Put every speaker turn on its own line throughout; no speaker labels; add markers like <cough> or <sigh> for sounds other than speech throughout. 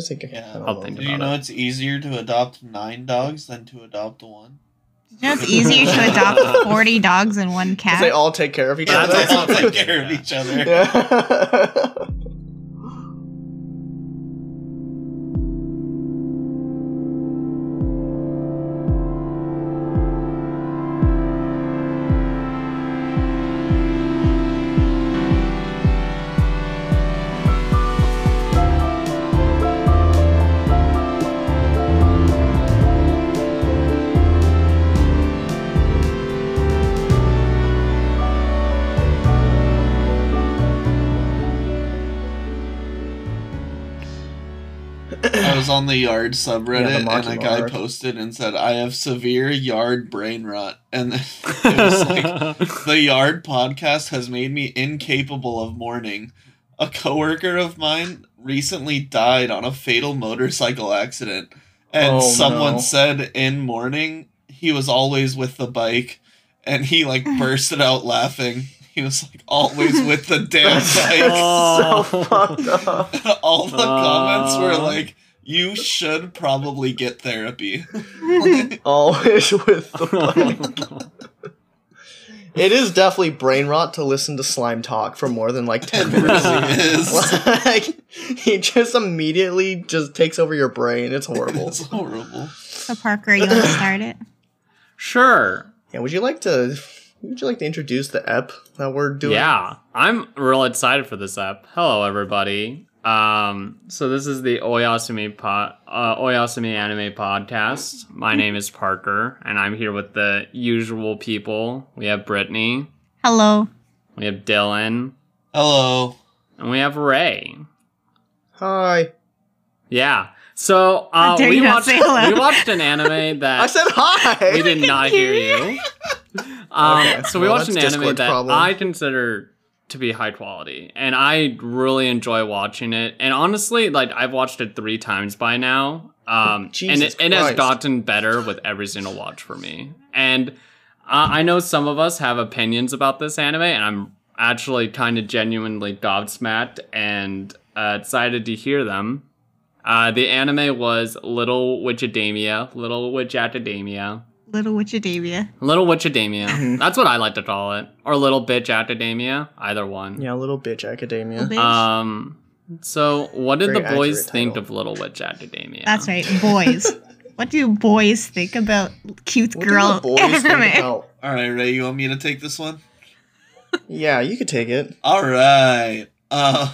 I think
Yeah.
I don't
I'll
know.
think
Do you know
it.
it's easier to adopt nine dogs than to adopt one?
You know, it's easier to adopt <laughs> 40 dogs and one cat.
they all take care of each
Yeah,
other.
they all take <laughs> care of each other.
Yeah. <laughs>
on the yard subreddit
Yeah, the
and a guy
Machimar.
posted and said, I have severe yard brain rot. And <laughs> it was like, <laughs> the yard podcast has made me incapable of mourning. A coworker of mine recently died on a fatal motorcycle accident. And
Oh,
someone
no.
said in mourning he was always with the bike and he like <laughs> bursted out laughing. He was like always with the damn bike.
So fucked up.
All the comments were
uh.
like, "You should probably get therapy." <laughs>
Always with the bike. It is definitely brain rot to listen to slime talk for more than like 10
It
minutes.
really is. <laughs>
like, he just immediately just takes over your brain. It's horrible.
It's horrible.
so, Parker, you want to start it? <laughs>
sure.
Yeah, would you like to would you like to introduce the ep that we're doing?
Yeah, I'm real excited for this app. Hello, everybody. Um, so this is the Oyasumi pod, uh, Oyasumi anime podcast. My name is Parker, and I'm here with the usual people. We have Brittany,
Hello.
we have Dylan,
Hello.
and we have Ray.
Hi.
Yeah. So uh, we watched we watched an anime <laughs> that
I said hi.
we did not hear you. Um,
Okay,
so we
well,
watched an
that's
anime
Discord's
that
problem.
I consider to be high quality, and I really enjoy watching it. And honestly, like I've watched it three times by now, um, and it, it has gotten better with every single watch for me. And uh, I know some of us have opinions about this anime, and I'm actually kind of genuinely gobsmacked and uh, excited to hear them. Uh, the anime was Little Witchademia, Little Witch Academia.
Little Witchadavia.
Little Witchademia.
Mhm. <laughs>
That's what I like to call it. Or Little Bitch Academia. Either one.
Yeah, little bitch academia.
Little bitch.
Um so what did
Very
the boys think
title.
of Little Witch Academia?
That's right, boys. <laughs> what do boys think about cute
What do
girl
the boys think
anime?
about?
All right, Ray, you want me to take this one?
Yeah, you could take it.
All right. Um,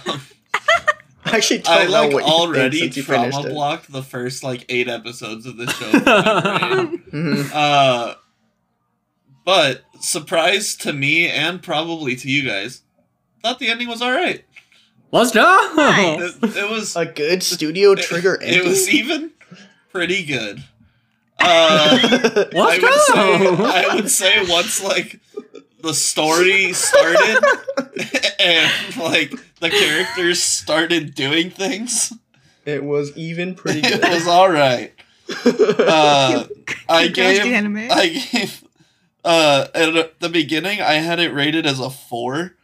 <laughs>
I actually don't
I
know
like
what you think
already
since you finished
trauma
it.
blocked the first like eight episodes of this show. for my brain.
Mhm.
uh, but surprise to me and probably to you guys, thought the ending was all right.
Let's go!
Nice.
It, it was
A good studio trigger
It,
ending.
was even pretty good. <laughs> Uh,
Let's
I
go!
would say I would say once like the story started <laughs> and like the characters started doing things,
It was even pretty <laughs> good.
it was all right. <laughs> Uh, I
Cute girls
gave
anime.
I gave uh at the beginning I had it rated as a four.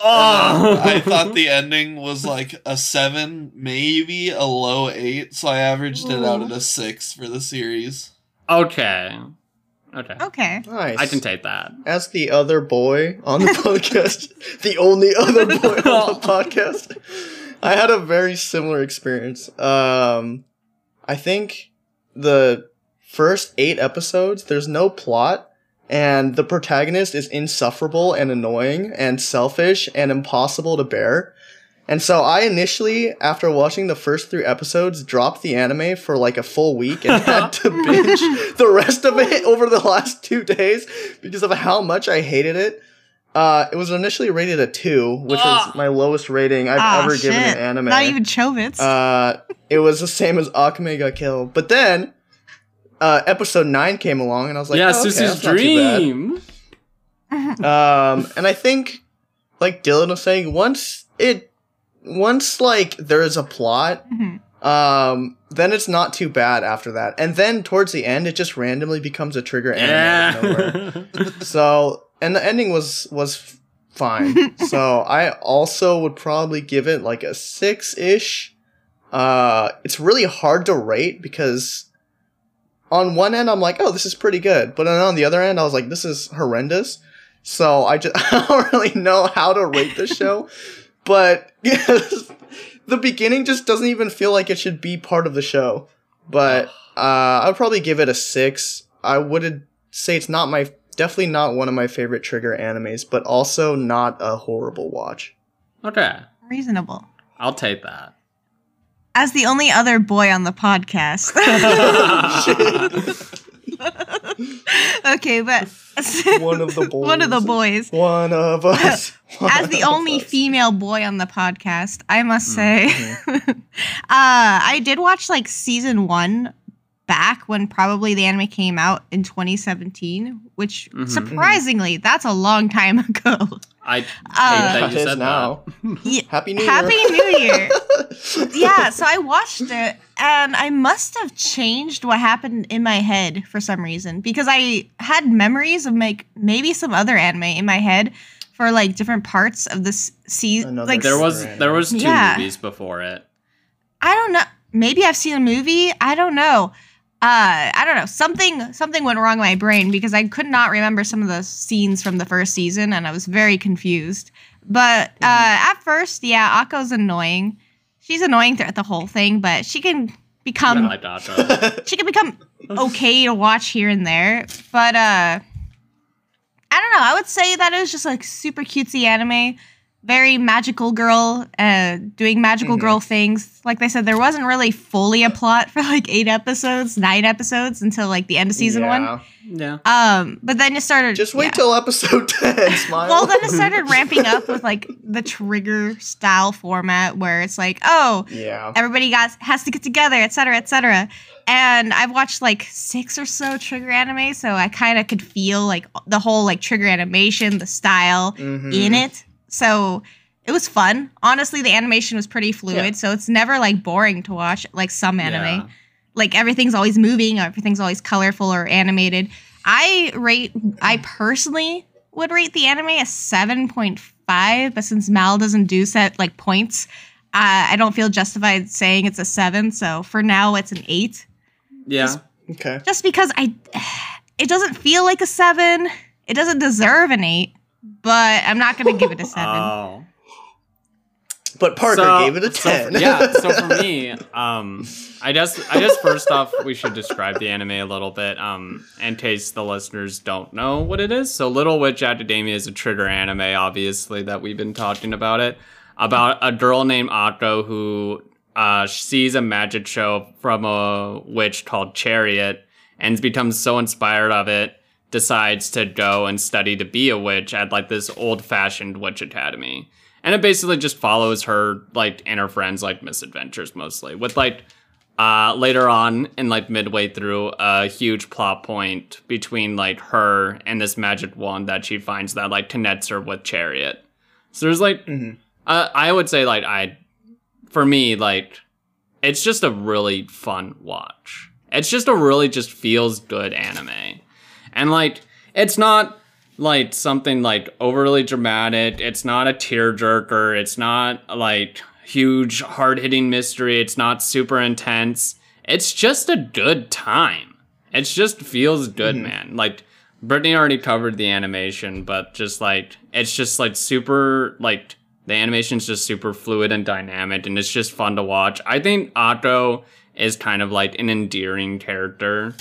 oh.
I thought the ending was like a seven, maybe a low eight, so I averaged it out at a six for the series.
Okay. Okay.
okay.
nice.
I can take that.
As the other boy on the <laughs> podcast, the only other <laughs> boy on the podcast, I had a very similar experience. Um, I think the first eight episodes, there's no plot, and the protagonist is insufferable and annoying and selfish and impossible to bear. And so I initially, after watching the first three episodes, dropped the anime for like a full week and <laughs> had to binge the rest of it over the last two days because of how much I hated it. Uh, it was initially rated a two, which
Ah.
was my lowest rating I've
Aw,
ever given an anime.
Not even Chobits.
Uh, it was the same as Akame got killed. But then, uh, episode nine came along, and I was like,
yeah,
oh, okay,
Sucy's
that's not too bad.
dream.
Um, and I think, like Dylan was saying, once it, once like there is a plot,
Mhm.
um, then it's not too bad after that. And then towards the end, it just randomly becomes a trigger anime out of nowhere.
Yeah. <laughs>
So, and the ending was was fine. <laughs> so I also would probably give it like a six ish. uh, it's really hard to rate because on one end I'm like, oh, this is pretty good, but then on the other end I was like, this is horrendous. So I just <laughs> I don't really know how to rate the show, but <laughs> the beginning just doesn't even feel like it should be part of the show. But <sighs> uh, I'd probably give it a six. I would say it's not my definitely not one of my favorite trigger animes, but also not a horrible watch.
Okay,
Reasonable.
I'll take that.
As the only other boy on the podcast. <laughs> <laughs> okay, but <laughs>
One of the boys.
one of the boys.
One of us. <laughs>
As the only
us.
female boy on the podcast, I must
Mm,
say,
mm-hmm. <laughs>
uh, I did watch like season one back when probably the anime came out in 2017, which
Mhm.
surprisingly, that's a long time ago.
I hate
Uh,
that you said
now.
Yeah, <laughs>
Happy New
Happy
Year.
Happy New Year. <laughs> yeah, so I watched it and I must have changed what happened in my head for some reason because I had memories of like maybe some other anime in my head for like different parts of this season. Like.
There was
Right.
there was two
Yeah.
movies before it.
I don't know. Maybe I've seen a movie. I don't know. Uh, I don't know. Something something went wrong in my brain because I could not remember some of the scenes from the first season, and I was very confused. But uh, at first, yeah, Akko's annoying. She's annoying throughout the whole thing, but she can
I
become
liked <laughs>
she can become okay to watch here and there. But uh, I don't know. I would say that it was just like super cutesy anime, very magical girl, uh, doing magical
Mhm.
girl things. Like they said, there wasn't really fully a plot for like eight episodes, nine episodes until like the end of season one.
Yeah.
yeah.
Um, but then it started.
Just wait
yeah.
till episode <laughs> 10, <laughs> smile.
Well, then it <laughs> started ramping up with like the trigger style format where it's like, oh,
yeah.
everybody got has to get together, et cetera, et cetera. And I've watched like six or so trigger anime, so I kind of could feel like the whole like trigger animation, the style
Mhm.
in it. So it was fun. Honestly, the animation was pretty fluid,
Yeah.
so it's never like boring to watch like some anime.
Yeah.
Like everything's always moving, everything's always colorful or animated. I rate I personally would rate the anime a 7.5, but since Mal doesn't do set like points, uh, I don't feel justified saying it's a 7, so for now it's an 8.
Yeah.
Okay.
Just because I it doesn't feel like a 7. It doesn't deserve an 8, but I'm not going to give it a 7. <laughs>
Oh.
But Parker
So-
gave it a 10.
for- yeah. So for <laughs> me, um, I guess I guess first off, we should describe the anime a little bit, um, in case the listeners don't know what it is. So, Little Witch Academia is a trigger anime, obviously that we've been talking about it about a girl named Akko who uh, sees a magic show from a witch called Chariot and becomes so inspired of it decides to go and study to be a witch at like this old fashioned witch academy. And it basically just follows her like and her friends like misadventures mostly. With like uh later on and like midway through a huge plot point between like her and this magic wand that she finds that like connects her with chariot. So there's like
Mhm.
uh, i would say like i for me like it's just a really fun watch. It's just a really just feels good anime and like it's not like something like overly dramatic. It's not a tearjerker. It's not like huge hard hitting mystery. It's not super intense. It's just a good time. It just feels good,
Mhm.
man. Like Brittany already covered the animation, but just like it's just like super like the animation's just super fluid and dynamic and it's just fun to watch. I think Akko is kind of like an endearing character.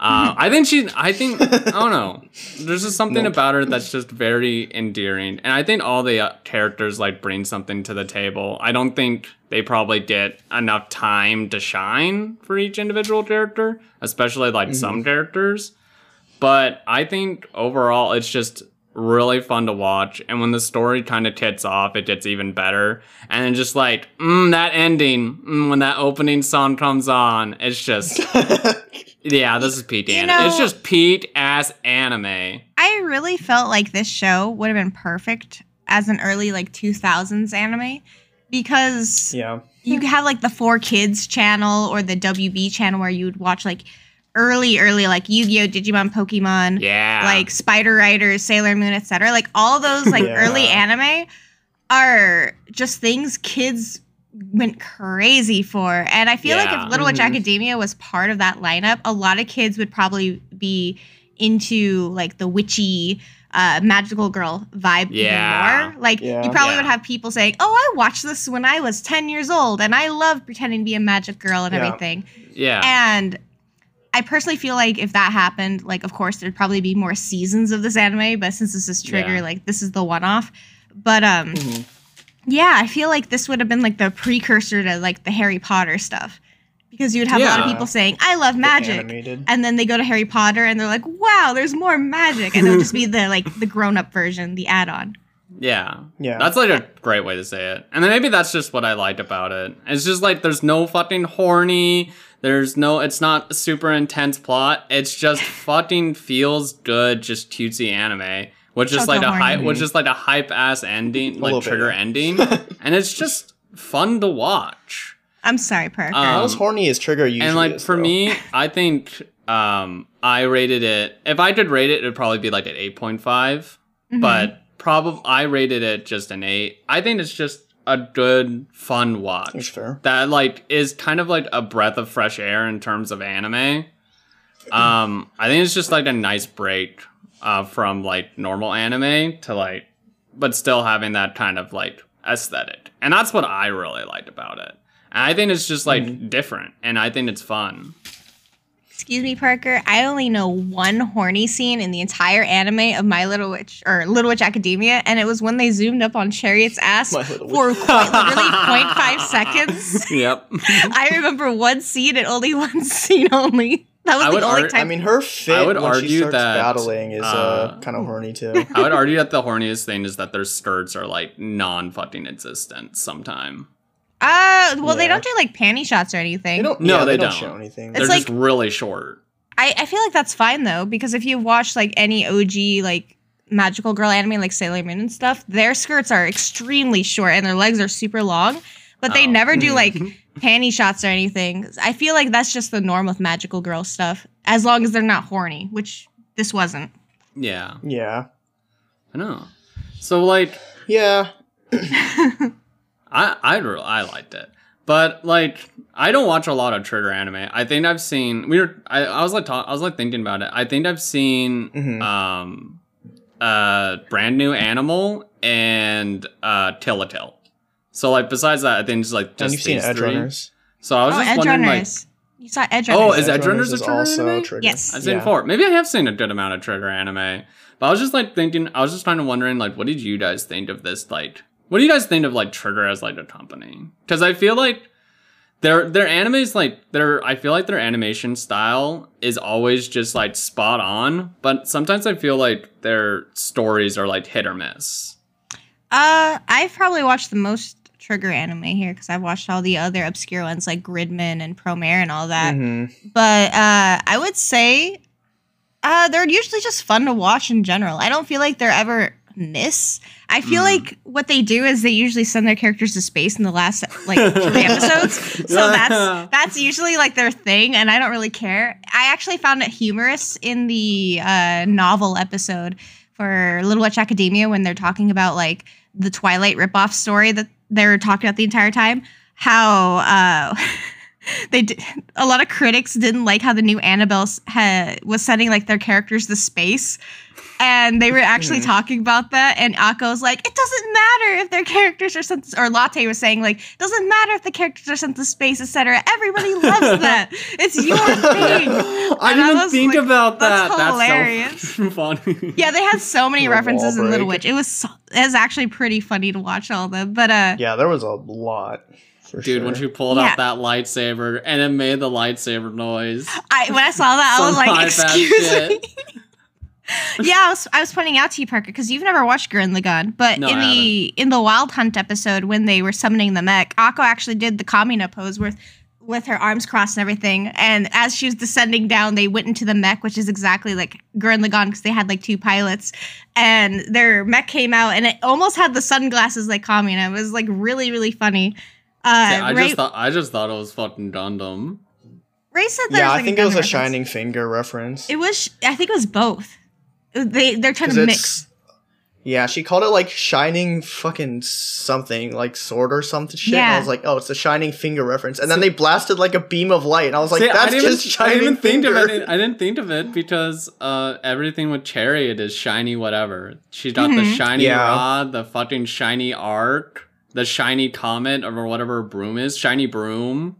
Uh, I think she. I think I don't <laughs> know. There's just something
Nope.
about her that's just very endearing, and I think all the uh, characters like bring something to the table. I don't think they probably get enough time to shine for each individual character, especially like some characters. But I think overall, it's just really fun to watch. And when the story kind of tits off, it gets even better. And then just like, mm, that ending, mm, when that opening song comes on, it's just, <laughs> yeah, this is peak
You
anime. it's just Pete ass anime.
I really felt like this show would have been perfect as an early like 2000s anime because
yeah.
you have like the 4Kids channel or the WB channel where you would watch like early early like Yu-Gi-Oh, Digimon, Pokemon,
Yeah.
like Spider Riders, Sailor Moon, etc. Like all those like <laughs>
Yeah.
early anime are just things kids went crazy for. And I feel like if Little Witch
Mhm.
Academia was part of that lineup, a lot of kids would probably be into like the witchy uh, magical girl vibe
Yeah.
even more. Like
Yeah.
you probably
Yeah.
would have people saying, "Oh, I watched this when I was 10 years old and I love pretending to be a magic girl and
Yeah.
everything."
Yeah.
And I personally feel like if that happened, like of course there'd probably be more seasons of this anime, but since this is Trigger,
Yeah.
like this is the one off. But um
Mhm.
Yeah, I feel like this would have been like the precursor to like the Harry Potter stuff. Because you would have a lot of people saying, I love magic.
animated.
And then they go to Harry Potter and they're like, wow, there's more magic. And it would just be <laughs> the like the grown up version, the add on.
yeah.
Yeah.
That's like a great way to say it. And then maybe that's just what I liked about it. It's just like there's no fucking horny. There's no it's not a super intense plot. It's just fucking feels good, just cutesy anime. Which is like a hype which is like a hype ass ending,
little
like
bit,
trigger
yeah.
ending. <laughs> and it's just fun to watch.
I'm sorry, Parker.
Um,
Not as horny as Trigger usually
and like
is,
for
though.
me, I think um I rated it if I could rate it, it'd probably be like an eight point five.
Mhm.
But probably I rated it just an eight. I think it's just a good, fun
That's
watch
fair.
that like is kind of like a breath of fresh air in terms of anime. Um, I think it's just like a nice break uh, from like normal anime to like, but still having that kind of like aesthetic, and that's what I really liked about it. And I think it's just like different, and I think it's fun.
Excuse me, Parker. I only know one horny scene in the entire anime of My Little Witch or Little Witch Academia, and it was when they zoomed up on Chariot's ass for quite literally <laughs> 0.5 seconds.
Yep. <laughs>
I remember one scene and only <laughs> one scene only. That was
I
the
would
only
ar-
time.
I mean, her fit
I would
when
argue
she starts
that,
battling is uh,
uh,
kind of horny too. <laughs>
I would argue that the <laughs> horniest thing is that their skirts are like non fucking existent sometime.
uh, well, they don't do like panty shots or anything.
They don't.
No,
yeah,
they
don't,
don't.
show anything.
They're
It's
just
like-
really short.
I, I feel like that's fine though because if you've watched like any OG like magical girl anime like Sailor Moon and stuff, their skirts are extremely short and their legs are super long, but they
Oh.
never do like panty shots or anything. I feel like that's just the norm with magical girl stuff as long as they're not horny, which this wasn't.
Yeah,
yeah,
I know. So like,
yeah.
I I re- I liked it, but like I don't watch a lot of Trigger anime. I think I've seen we were I, I was like talk, I was like thinking about it. I think I've seen
Mhm.
um uh brand new animal and uh Telltale. So like besides that, I think it's like
And
just
you've seen
these
Edge
three.
Runners.
So I was
oh,
just
Edge
wondering like
you saw Edge
Oh, is Edge Runners a Trigger anime?
Trigger.
Yes.
I've seen
Yeah.
four. Maybe I have seen a good amount of Trigger anime. But I was just like thinking, I was just kind of wondering, like, what did you guys think of this? Like, what do you guys think of like Trigger as like a company? Because I feel like their their animes, like their, I feel like their animation style is always just like spot on. But sometimes I feel like their stories are like hit or miss.
Uh, I've probably watched the most Trigger anime here because I've watched all the other obscure ones like Gridman and Promare and all that.
Mhm.
But uh, I would say uh, they're usually just fun to watch in general. I don't feel like they're ever miss. I feel
Mm.
like what they do is they usually send their characters to space in the last like <laughs> three episodes. So that's <laughs> that's usually like their thing, and I don't really care. I actually found it humorous in the uh, novel episode for Little Witch Academia when they're talking about like the Twilight ripoff story that they're talking about the entire time. How uh, <laughs> they did, a lot of critics didn't like how the new Annabelle ha, was sending like their characters to space. And they were actually
Hmm.
talking about that, and Akko was like, "It doesn't matter if their characters are sent." Or Lotte was saying like, "Doesn't matter if the characters are sent to space, etc. Everybody loves <laughs> that. It's your thing." <laughs>
I
and
didn't
was
think
like,
about
that's
that.
hilarious.
That's so <laughs> funny.
Yeah, they had so many references in Little. Witch. It was so, it was actually pretty funny to watch all of them. But uh,
Yeah, there was a lot.
Dude,
sure.
when she pulled
Yeah.
out that lightsaber and it made the lightsaber noise.
I when I saw that, I was like, "Excuse me." <laughs> yeah, I was, I was pointing out to you, Parker, because you've never watched Gurren Lagann, but
No,
in
I
the in the Wild Hunt episode when they were summoning the mech, Akko actually did the Kamina pose with with her arms crossed and everything. And as she was descending down, they went into the mech, which is exactly like Gurren Lagann because they had like two pilots, and their mech came out and it almost had the sunglasses like Kamina. It was like really really funny. Uh,
Yeah, I
Ray,
just thought I just thought it was fucking Gundam.
Ray said there
yeah,
was,
I
like,
think it was a Shining Finger reference.
It was. I think it was both. They they're trying to mix.
Yeah, she called it like shining fucking something, like sword or something shit. And I was like, oh, it's a shining finger reference. And then they blasted like a beam of light, and I was like,
See,
that's
didn't
just
even- I
shining
didn't even think
finger.
of it. I didn't think of it because uh, everything with Chariot is shiny whatever. She's got the
Mhm.
shiny
Yeah.
rod, the fucking shiny arc, the shiny comet or whatever broom is, shiny broom.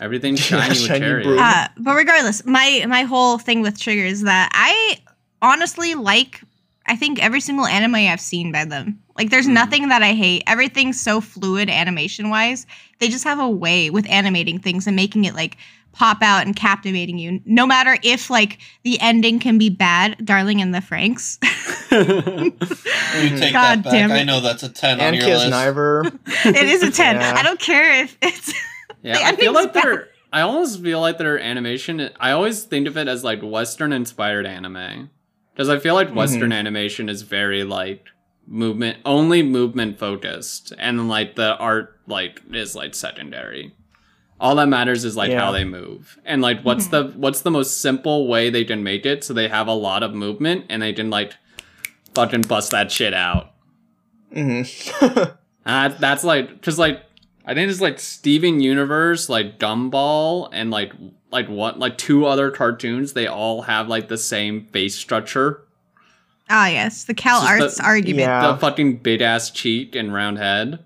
Everything's <laughs>
Yeah,
shiny with
shiny
Chariot.
broom.
Uh, but regardless, my my whole thing with Trigger is that I honestly like I think every single anime I've seen by them. Like there's
Mhm.
nothing that I hate. Everything's so fluid animation wise. They just have a way with animating things and making it like pop out and captivating you. No matter if like the ending can be bad, Darling in the Franxx. <laughs>
You take
God
that back.
damn
I know that's a ten
and
on your list.
Kiznaiver. <laughs>
it is a 10.
Yeah.
I don't care if it's <laughs>
Yeah, I feel like
bad.
their I almost feel like their animation. I always think of it as like Western inspired anime because I feel like Western animation is very like movement only movement focused, and like the art like is like secondary. All that matters is like how they move. And like what's the what's the most simple way they can make it so they have a lot of movement and they can like fucking bust that shit out. <laughs>
hmm
Uh, that's like, because like, I think it's like Steven Universe, like Gumball, and like like what like two other cartoons. They all have like the same face structure.
Ah yes, the Cal
It's
Arts
the-
argument.
Yeah.
The fucking big ass cheek and round head.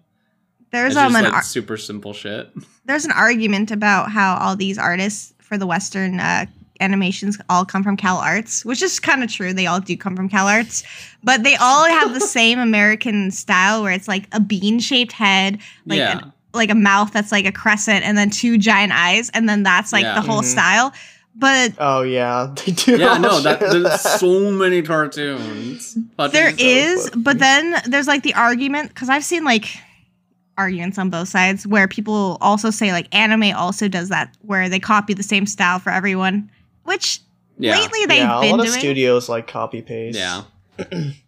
There's um
just
an
like
ar-
super simple shit.
there's an argument about how all these artists for the Western uh, animations all come from Cal Arts, which is kind of true. They all do come from Cal Arts, but they all have the <laughs> same American style where it's like a bean shaped head, like
yeah,
an- like a mouth that's like a crescent, and then two giant eyes, and then that's like
Yeah.
the whole
Mhm.
style. But
oh yeah, <laughs> they do.
yeah. No, that there's
that.
so many cartoons. Fucking
there
so
is,
funny.
but then there's like the argument because I've seen like arguments on both sides where people also say like anime also does that where they copy the same style for everyone, which
yeah,
lately they've
yeah, a
been
lot
doing.
of studios like copy paste.
yeah.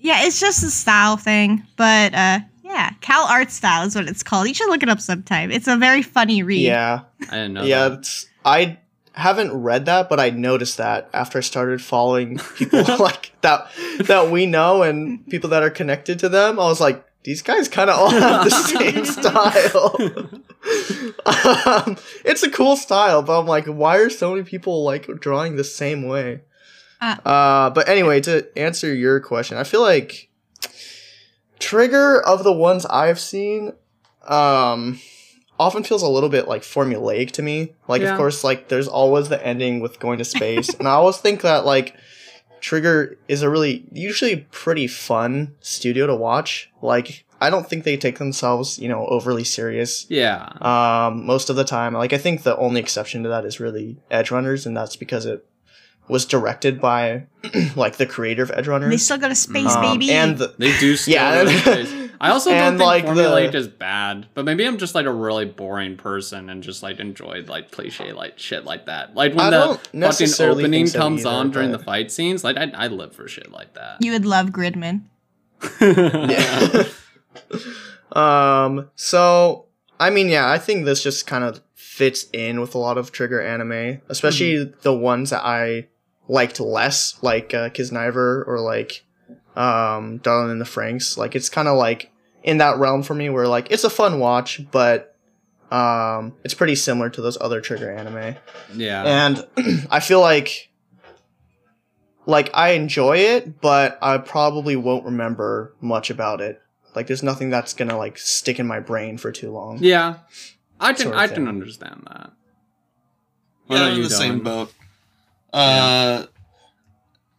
yeah, it's just a style thing, but uh yeah, Cal Art Style is what it's called. You should look it up sometime. It's a very funny read.
yeah,
I didn't know.
yeah.
that.
I haven't read that, but I noticed that after I started following people <laughs> like that that we know and people that are connected to them. I was like, these guys kind of all have the <laughs> same style. um, it's a cool style, but I'm like, why are so many people like drawing the same way?
Uh.
Uh, but anyway, to answer your question, I feel like Trigger of the ones I've seen, um, often feels a little bit like formulaic to me. Like,
Yeah.
of course, like there's always the ending with going to space, <laughs> and I always think that like Trigger is a really usually pretty fun studio to watch. Like, I don't think they take themselves, you know, overly serious.
yeah.
Um, most of the time, like I think the only exception to that is really Edge Runners, and that's because it was directed by <clears throat> like the creator of Edge
Runner.
They
still go to space,
Um,
baby.
and the,
They do <laughs> still
Yeah.
go to space. I also <laughs> don't think
like, the-
formulaic is bad, but maybe I'm just like a really boring person and just like enjoyed like cliche like shit like that. Like when
I
the fucking opening
so
comes
either,
on during the fight scenes, like I I live for shit like that.
you would love Gridman.
yeah. <laughs> um. So I mean, yeah, I think this just kind of fits in with a lot of Trigger anime, especially
Mm-hmm.
the ones that I liked less, like uh, Kiznaiver or like um Darling in the Franxx. Like it's kind of like in that realm for me, where like it's a fun watch, but um, it's pretty similar to those other Trigger anime.
yeah.
and <clears throat> I feel like like I enjoy it, but I probably won't remember much about it. Like there's nothing that's gonna like stick in my brain for too long.
Yeah. I can
Sort of
I can
thing.
understand that.
Yeah,
What about
I'm in the same
Dylan?
boat. Uh,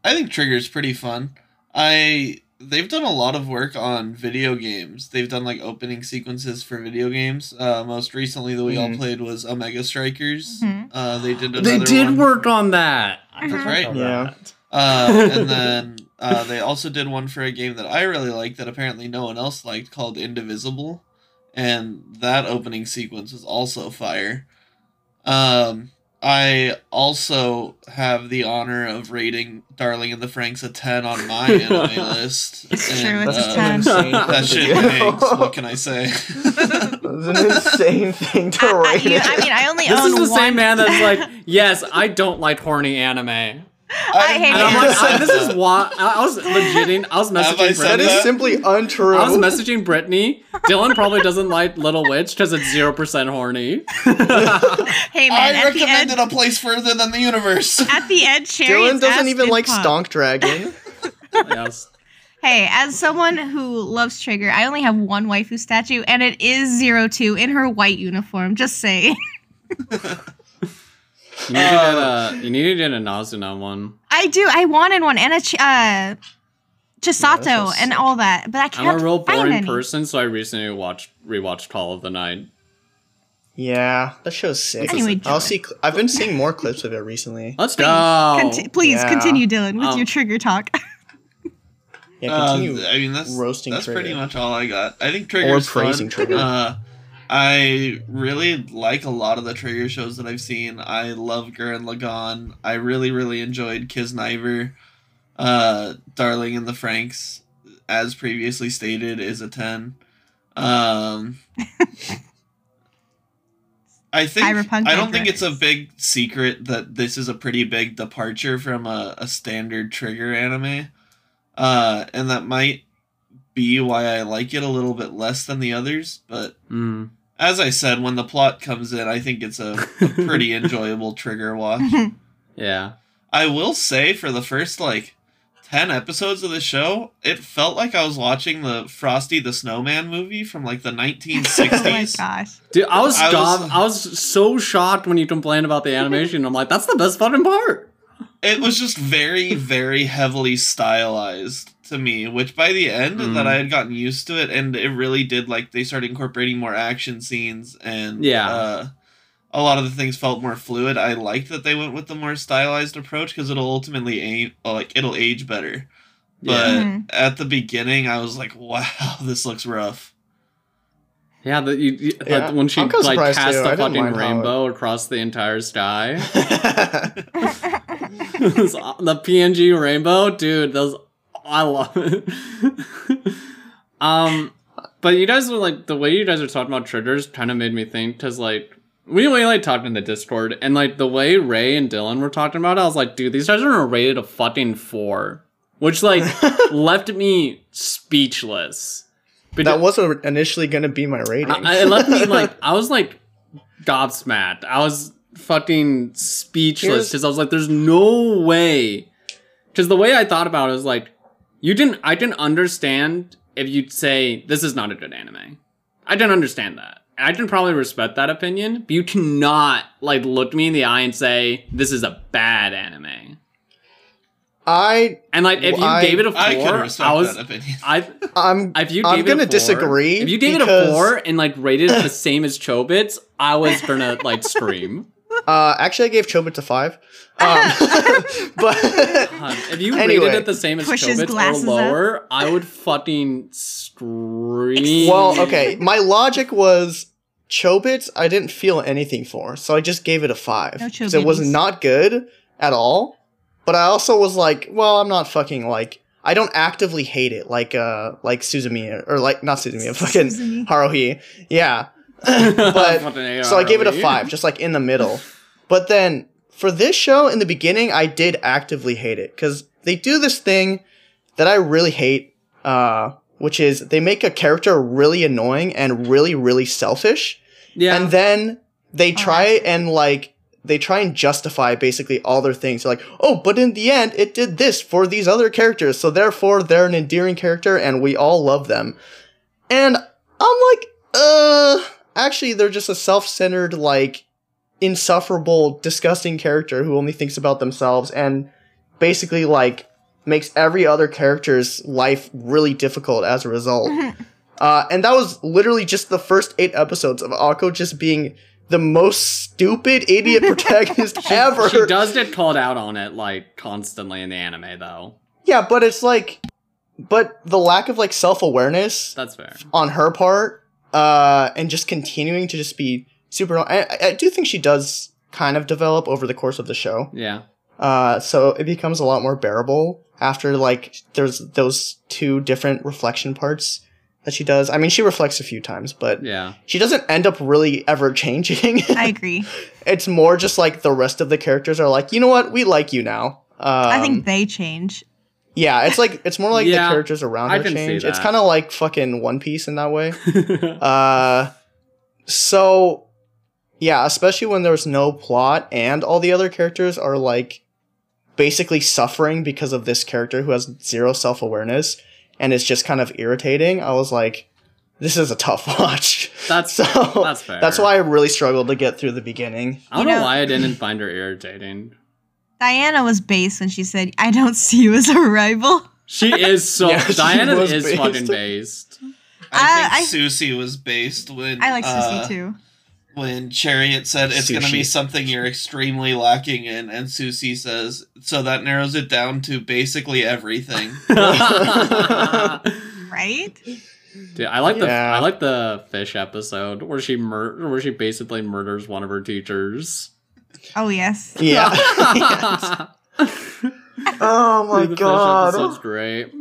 I think Trigger's pretty fun. I they've done a lot of work on video games. They've done like opening sequences for video games. Uh, most recently that we all
Mhm.
played was Omega Strikers.
Mhm.
Uh, they did another
They did
one.
work on that. I
Mhm.
Right.
Yeah.
that.
Uh, and <laughs> then uh, they also did one for a game that I really liked that apparently no one else liked called Indivisible, and that opening sequence was also fire. Um, I also have the honor of rating Darling in the Franxx a ten on my <laughs> anime list.
It's
and,
true, it's a
uh,
10.
insane
That shit hangs. What can I say? <laughs>
It's an <laughs> insane thing to
I, I-
rate.
you-
it.
I mean, I only
This
own
is the
one.
same man that's like, yes, I don't like horny anime.
I hate
And
it.
I'm like, I, this is <laughs> why I, I was legit. I was
Have I
messaging
That is simply untrue.
I was messaging Brittany. Dylan probably doesn't like Little Witch because it's zero percent horny. <laughs>
Hey man,
I
at the end,
recommended a place further than the universe. <laughs>
at the end,
Dylan doesn't even like
pop.
Stonk Dragon.
yes.
Hey, as someone who loves Trigger, I only have one waifu statue, and it is Zero Two in her white uniform. Just say.
You need to get a you need to get a Nazuna one.
I do. I wanted one and a ch- uh, Chisato
Yeah, that's
and
sick.
all that, but I can't.
I'm a real
find
boring
any.
person, so I recently watched rewatched Call of the Night.
Yeah, that show's sick.
Anyway,
I'll see. Cl- I've been seeing more clips of it recently. <laughs>
Let's
Please,
go.
conti- please
Yeah.
continue, Dylan, with
Um,
your Trigger talk. <laughs>
Yeah,
Uh,
continue.
I mean, that's
roasting
That's pretty much all I got. I think Trigger's
praising
fun.
Trigger.
Uh, I really like a lot of the Trigger shows that I've seen. I love Gurren Lagann. I really, really enjoyed Kiznaiver. Uh, Darling in the Franxx, as previously stated, is a ten. Um, <laughs> I think I don't think it's a big secret that this is a pretty big departure from a, a standard Trigger anime, uh, and that might be why I like it a little bit less than the others. But
Mm.
as I said, when the plot comes in, I think it's a, a <laughs> pretty enjoyable Trigger watch. <laughs>
Yeah.
I will say for the first like 10 episodes of the show, it felt like I was watching the Frosty the Snowman movie from like the <laughs>
oh my
1960s.
gosh.
Dude, I was,
I was-
gov- I was so shocked when you complained about the animation. I'm like, that's the best fucking part.
it was just very, very heavily stylized to me, which by the end
Mm.
that I had gotten used to it, and it really did like they started incorporating more action scenes and
Yeah.
uh, a lot of the things felt more fluid. I liked that they went with the more stylized approach because it'll ultimately aim, like it'll age better. But
Yeah.
Mhm.
at the beginning, I was like, "Wow, <laughs> this looks rough."
Yeah, the, you, you,
Yeah,
like, when she
I'm
like cast
too. I
a fucking
mind how it-
rainbow across the entire sky. <laughs> <laughs> the PNG rainbow, dude. Those I love it. <laughs> um, but you guys were like the way you guys are talking about triggers kind of made me think because like we we like talked in the Discord and like the way Ray and Dylan were talking about it, I was like, dude, these guys are rated a fucking four, which like <laughs> left me speechless. But
that was initially going to be my rating.
I, it left me like <laughs> I was like gobsmacked. I was fucking speechless because I was like, "There's no way." Because the way I thought about it was like, you didn't. I didn't understand if you'd say this is not a good anime. I didn't understand that. And I can probably respect that opinion, but you cannot like look me in the eye and say this is a bad anime.
I
And like if you
I-
gave it a four,
I
I,
can respect
was
that opinion.
I
I'm
if you
I'm gonna
it a four,
disagree
If you gave it a four and like rated it the same as Chobits, I was gonna like scream.
Uh actually I gave Chobits a five. Um, <laughs> <laughs> but
if you
Anyway.
rated it the same as Chobits or
glasses up.
lower, I would fucking scream.
well, okay, my logic was Chobits I didn't feel anything for, so I just gave it a five.
No
'Cause it was not good at all. But I also was like, well, I'm not fucking like I don't actively hate it like uh like Suzumiya or like not Suzumiya, fucking
Suzumiya.
Haruhi. Yeah. <laughs> but so I gave it a five, just like in the middle. But then for this show, in the beginning, I did actively hate it because they do this thing that I really hate, uh, which is they make a character really annoying and really, really selfish,
Yeah,
and then they
Oh,
try
I see.
and like they try and justify basically all their things. They're like, oh, but in the end, it did this for these other characters, so therefore they're an endearing character, and we all love them. And I'm like, uh, actually, they're just a self-centered, like, insufferable, disgusting character who only thinks about themselves and basically like makes every other character's life really difficult as a result. <laughs> uh, and that was literally just the first eight episodes of Akko just being the most stupid idiot <laughs> protagonist ever.
she does get called out on it like constantly in the anime, though.
Yeah, but it's like, but the lack of like self awareness
That's fair.
on her part, uh, and just continuing to just be super. I, I- I do think she does kind of develop over the course of the show.
Yeah,
Uh, so it becomes a lot more bearable after like there's those two different reflection parts that she does. I mean, she reflects a few times, but
yeah.
she doesn't end up really ever changing. <laughs>
I agree. <laughs>
it's more just like the rest of the characters are like, you know what, we like you now.
I
Um,
think they change.
Yeah, it's like it's more like
Yeah,
the characters around
I
her change. It's kind of like fucking One Piece in that way. <laughs> Uh, so yeah, especially when there's no plot and all the other characters are like basically suffering because of this character who has zero self awareness and is just kind of irritating. I was like, this is a tough <laughs> watch.
That's
So
that's fair.
that's why I really struggled to get through the beginning.
I don't
You
know,
know-
why I didn't find her irritating.
Diana was based when she said, "I don't see you as a rival."
She is so <laughs>
Yeah,
Diana
was
is
based.
fucking based.
I
I-
think Sucy was based when
I like
uh,
Sucy too.
When Chariot said it's going to be something you're extremely lacking in, and Sucy says, so that narrows it down to basically everything. <laughs>
Dude,
Right?
I like the
Yeah.
I like the fish episode where she mur- where she basically murders one of her teachers.
Oh yes.
Yeah. <laughs> <laughs> oh my
Dude, the fish episode's great.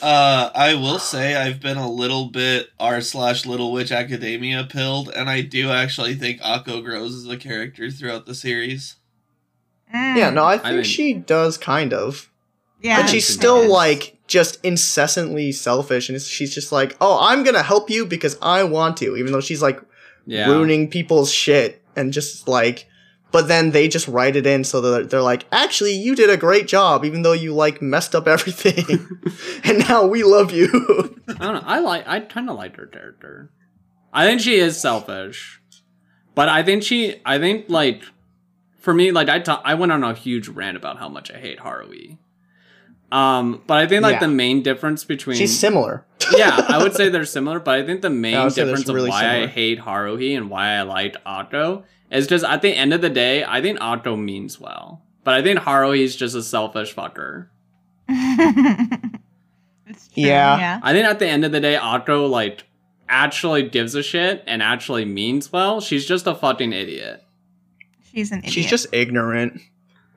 Uh, I will say I've been a little bit r slash Little Witch Academia pilled, and I do actually think Akko grows as a character throughout the series.
Mm.
Yeah, no, I think
think-
she does kind of.
Yeah.
but she's still
does.
like just incessantly selfish and she's just like oh i'm gonna help you because i want to even though she's like
Yeah.
ruining people's shit and just like but then they just write it in so that they're like actually you did a great job even though you like messed up everything <laughs> and now we love you
I don't know. I like. I kind of liked her character. I think she is selfish, but I think she. I think like for me, like I ta- I went on a huge rant about how much I hate Haruhi. Um, but I think like
Yeah.
the main difference between
she's similar <laughs>
yeah, I would say they're similar, but I think the main
I would
difference of why
similar.
I hate Haruhi and why I liked Akko is just at the end of the day, I think Akko means well, but I think Haruhi's just a selfish fucker. <laughs>
it's true,
Yeah.
Yeah.
I think at the end of the day, Akko like actually gives a shit and actually means well. She's just a fucking idiot.
She's an idiot.
she's just ignorant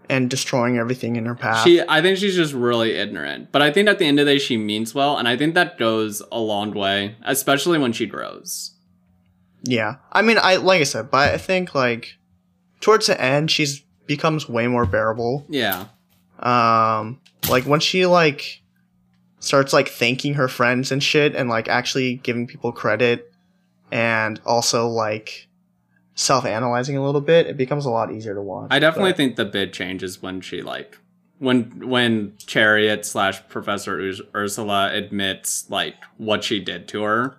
and destroying everything in her path
She, I think she's just really ignorant. But I think at the end of the day, she means well, and I think that goes a long way, especially when she grows.
Yeah. I mean, I like I said, but I think like towards the end, she's becomes way more bearable.
Yeah,
Um, like when she like starts like thanking her friends and shit, and like actually giving people credit, and also like self-analyzing a little bit, it becomes a lot easier to watch.
I definitely
But-
think the bid changes when she like when when Chariot slash Professor Urs- Ursula admits like what she did to her,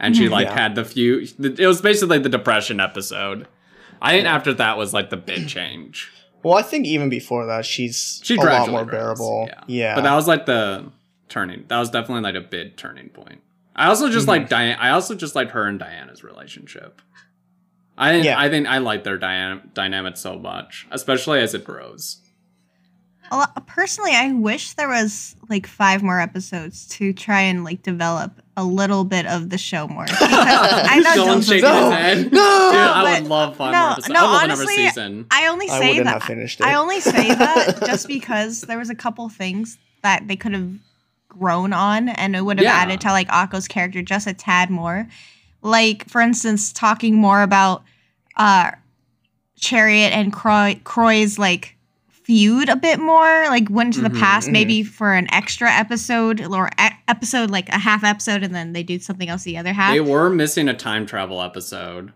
and she
Mhm.
like
Yeah.
had the few. It was basically the depression episode. I think after that was like the big change.
Well, I think even before that, she's
She
a lot more bearable.
yeah.
Yeah.
But that was like the turning. That was definitely like a big turning point. I also just
Mhm.
like Diane. I also just like her and Diana's relationship. I think
Yeah.
I think I like their Diana dynamic so much, especially as it grows.
A lot- personally, I wish there was like five more episodes to try and like develop a little bit of the show more. <laughs> I know
Dylan's
Dylan's
shaking
No.
his head. Dude,
No!
I
but-
would love five
no,
more episodes.
no,
I love
honestly,
season.
I only say
wouldn't
that
have finished it.
I only say <laughs> that just because there was a couple things that they could have grown on and it would have
Yeah.
added to like Akko's character just a tad more. Like for instance, talking more about uh Chariot and Croy Croy's like feud a bit more, like went to the
Mhm,
past,
mhm.
maybe for an extra episode or e- episode like a half episode, and then they do something else the other half.
They were missing a time travel episode.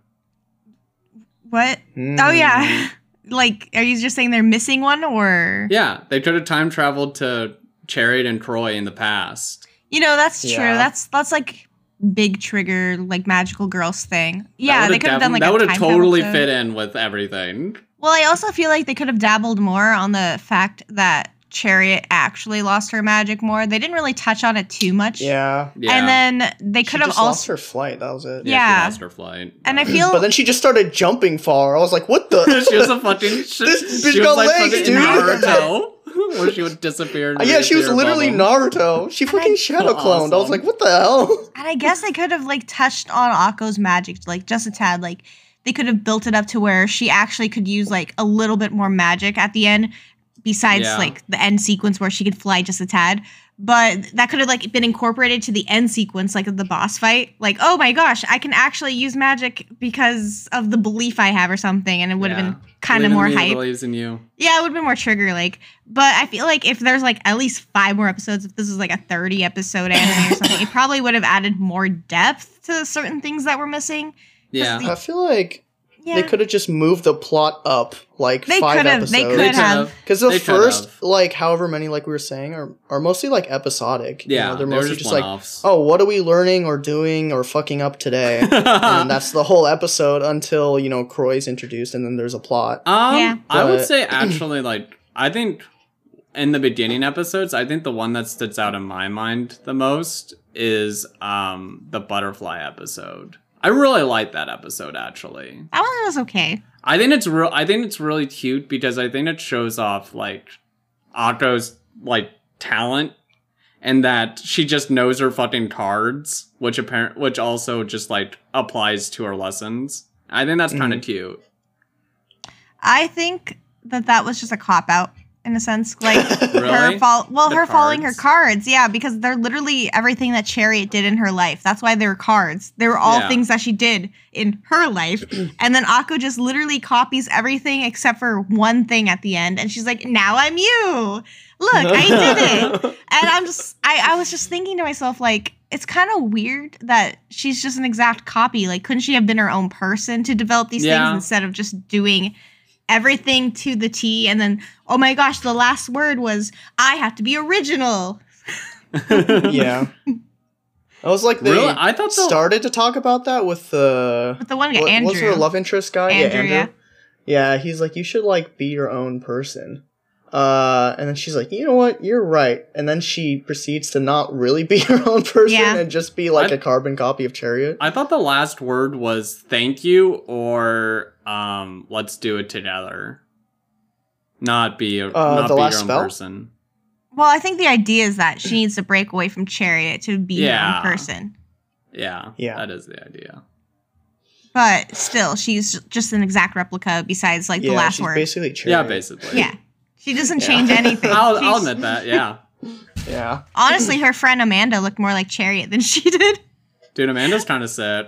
what?
Mm.
Oh yeah. <laughs> like, are you just saying they're missing one, or
Yeah, they could have time traveled to Chariot and Croy in the past.
You know, that's true.
Yeah.
That's that's like big trigger, like magical girls thing. Yeah, they could have
def-
done like
that
a
would have totally
travel
fit in with everything.
Well, I also feel like they could have dabbled more on the fact that Chariot actually lost her magic more. They didn't really touch on it too much.
Yeah.
Yeah,
And then they
She
could have
just lost her flight. That was it.
yeah,
yeah.
she lost her flight.
and I feel
But then she just started jumping far. I was like, what the? <laughs>
she was a fucking. <laughs> She,
This bitch
was
got
like
legs,
fucking
dude.
Naruto, <laughs> where she would disappear. and
Uh, yeah, she was literally
above.
Naruto. She
And I-
fucking shadow cloned. I was like, what the hell?
and I guess they could have like touched on Akko's magic like just a tad. Like they could have built it up to where she actually could use like a little bit more magic at the end besides
Yeah.
like the end sequence where she could fly just a tad. but that could have like been incorporated to the end sequence, like of the boss fight. Like, oh my gosh, I can actually use magic because of the belief I have or something, and it would have been kind of more hype.
Believes in you.
Yeah, it would have been more trigger like. But I feel like if there's like at least five more episodes, if this is like a 30 episode anime or something, it probably would have added more depth to certain things that were missing.
Yeah.
I feel like
Yeah.
they could have just moved the plot up like
They
five episodes.
They
They
could have.
Because the
They could
first,
have.
like, however many, like we were saying, are are mostly like episodic. you
Yeah,
know? they're
they were
mostly
just
just like,
one-offs.
oh, what are we learning or doing or fucking up today? <laughs> and that's the whole episode until you know Croy's introduced, and then there's a plot.
Um,
Yeah.
I would say actually, like, I think in the beginning episodes, I think the one that sticks out in my mind the most is um the butterfly episode. I really like that episode actually.
That one was okay.
I think it's real. I think it's really cute because I think it shows off like Akko's like talent, and that she just knows her fucking cards, which apparent, which also just like applies to her lessons. I think that's kind of mm. cute.
I think that that was just a cop out in a sense. Like <laughs> her
Really?
fol- well,
The
her following her
cards?
cards, yeah, because they're literally everything that Chariot did in her life. That's why they were cards. They were all
Yeah.
things that she did in her life. <clears throat> and then Akko just literally copies everything except for one thing at the end. And she's like, now I'm you. Look, I <laughs> did it. And I'm just I, I was just thinking to myself, like, it's kind of weird that she's just an exact copy. Like, couldn't she have been her own person to develop these
Yeah.
things instead of just doing everything to the T and then, oh my gosh, the last word was I have to be original. <laughs>
yeah, <laughs> I was like they
Really? I thought the-
started to talk about that with the
But the one guy,
what,
Andrew.
what's her love interest guy?
Andrew,
yeah, Andrew.
yeah.
Yeah, he's like, you should like be your own person. Uh, and then she's like, you know what, you're right. And then she proceeds to not really be <laughs> her own person
Yeah.
and just be like
I-
a carbon copy of Chariot.
I thought the last word was thank you or um let's do it together. Not be a,
Uh,
not
the
be
last
your own
spell?
person.
Well, I think the idea is that she needs to break away from Chariot to be her own person.
Yeah.
Yeah.
That is the idea.
But still, she's just an exact replica besides like
yeah,
the last
she's
word.
basically Chariot.
Yeah, basically.
yeah. She doesn't
Yeah.
change anything. <laughs>
I'll, I'll admit that, yeah. <laughs>
Yeah.
Honestly, her friend Amanda looked more like Chariot than she did.
Dude, Amanda's kind of sick.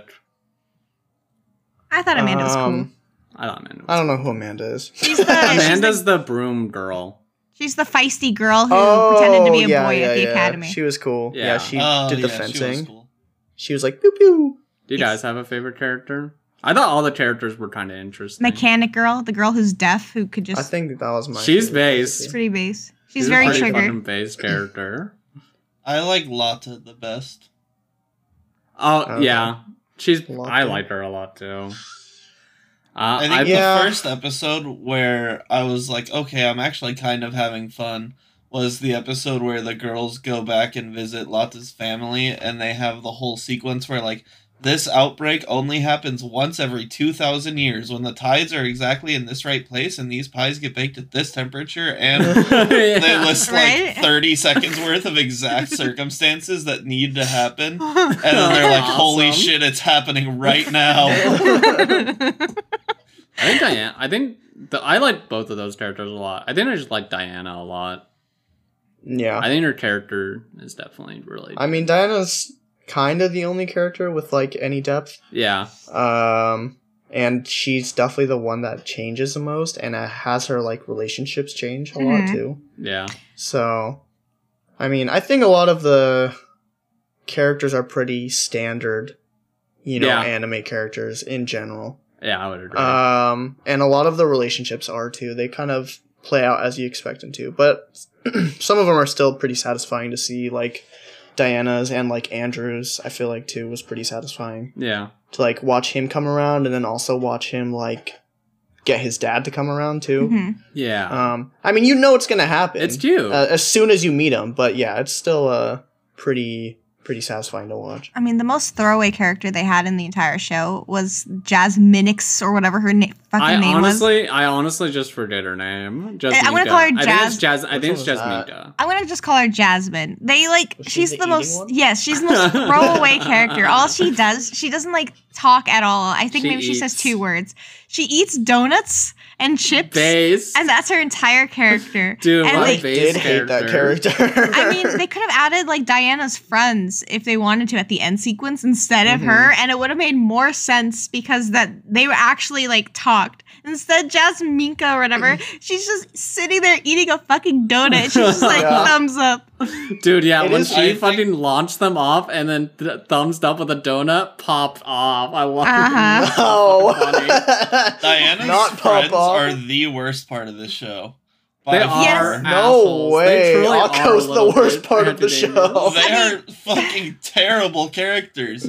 I thought Amanda was cool.
I thought Amanda was
I don't know who Amanda is.
She's the <laughs> she's
Amanda's
the,
the broom girl.
she's the feisty girl who pretended to be a
Oh, yeah,
boy
yeah,
at the
yeah.
academy.
She was cool. Yeah,
Yeah.
she
Oh,
did the
yeah, she was
fencing.
cool.
She was like pew pew.
Do you guys have a favorite character? I thought all the characters were kind of interesting.
Mechanic girl, the girl who's deaf who could just
I think that was my.
She's base.
She's
pretty base. She's,
She's a
very
pretty
triggered.
fucking base <clears throat> character.
I like Lotte the best.
Oh
Okay.
yeah, she's.
Lot
I
of-
like her a lot too. Uh,
I think
I,
Yeah.
the first episode where I was like, okay, I'm actually kind of having fun was the episode where the girls go back and visit Lotte's family and they have the whole sequence where like this outbreak only happens once every 2000 years when the tides are exactly in this right place and these pies get baked at this temperature and <laughs> they list
Right?
like 30 seconds worth of exact circumstances that need to happen <laughs> and then they're like holy
Awesome.
shit it's happening right now <laughs>
I think Diana. I think the, I like both of those characters a lot. I think I just like Diana a lot.
Yeah.
I think her character is definitely really.
I mean, Diana's kind of the only character with like any depth.
yeah,
Um, and she's definitely the one that changes the most, and it has her like relationships change a lot
Mhm.
too.
yeah,
So, I mean, I think a lot of the characters are pretty standard, you know,
Yeah.
anime characters in general.
Yeah. I would agree.
Um, and a lot of the relationships are too. They kind of play out as you expect them to, but <clears throat> some of them are still pretty satisfying to see. Like Diana's and like Andrew's, I feel like too was pretty satisfying
yeah,
to like watch him come around and then also watch him like get his dad to come around too.
Mhm.
yeah.
Um, I mean, you know it's gonna happen.
it's cute.
uh, as soon as you meet him, but yeah, it's still uh pretty pretty satisfying to watch.
I mean, the most throwaway character they had in the entire show was Jasminix or whatever her na- fucking
I
name was.
honestly, I honestly just forget her name. Just
I'm gonna call her
I think
Jazz-
it's Jazz. I think it's Jasmine.
I'm gonna just call her Jasmine. They like
Was she
she's
the
the, most
one?
yes, she's the most <laughs> throwaway character. All she does, she doesn't like talk at all. I think
She
maybe she says two words. She eats donuts and chips,
Base.
and that's her entire character. <laughs>
Dude,
and
my
they,
ba- Base
did hate that
character.
character.
I mean, they could have added like Diana's friends if they wanted to at the end sequence instead of
Mhm.
her, and it would have made more sense because that they were actually like talked. Instead, Jasminka or whatever, <laughs> she's just sitting there eating a fucking donut. She's just like
Yeah.
thumbs up.
Dude, yeah,
It
when
is-
she
I think-
fucking launched them off and then th- thumbs up with a donut, popped off. I love
Uh-huh.
no.
Funny. <laughs>
Diana's
Not pop
friends
off.
are the worst part of this show.
They
far.
are
No
assholes. They
way.
truly are
Akko's the worst part of the show.
They are fucking terrible characters.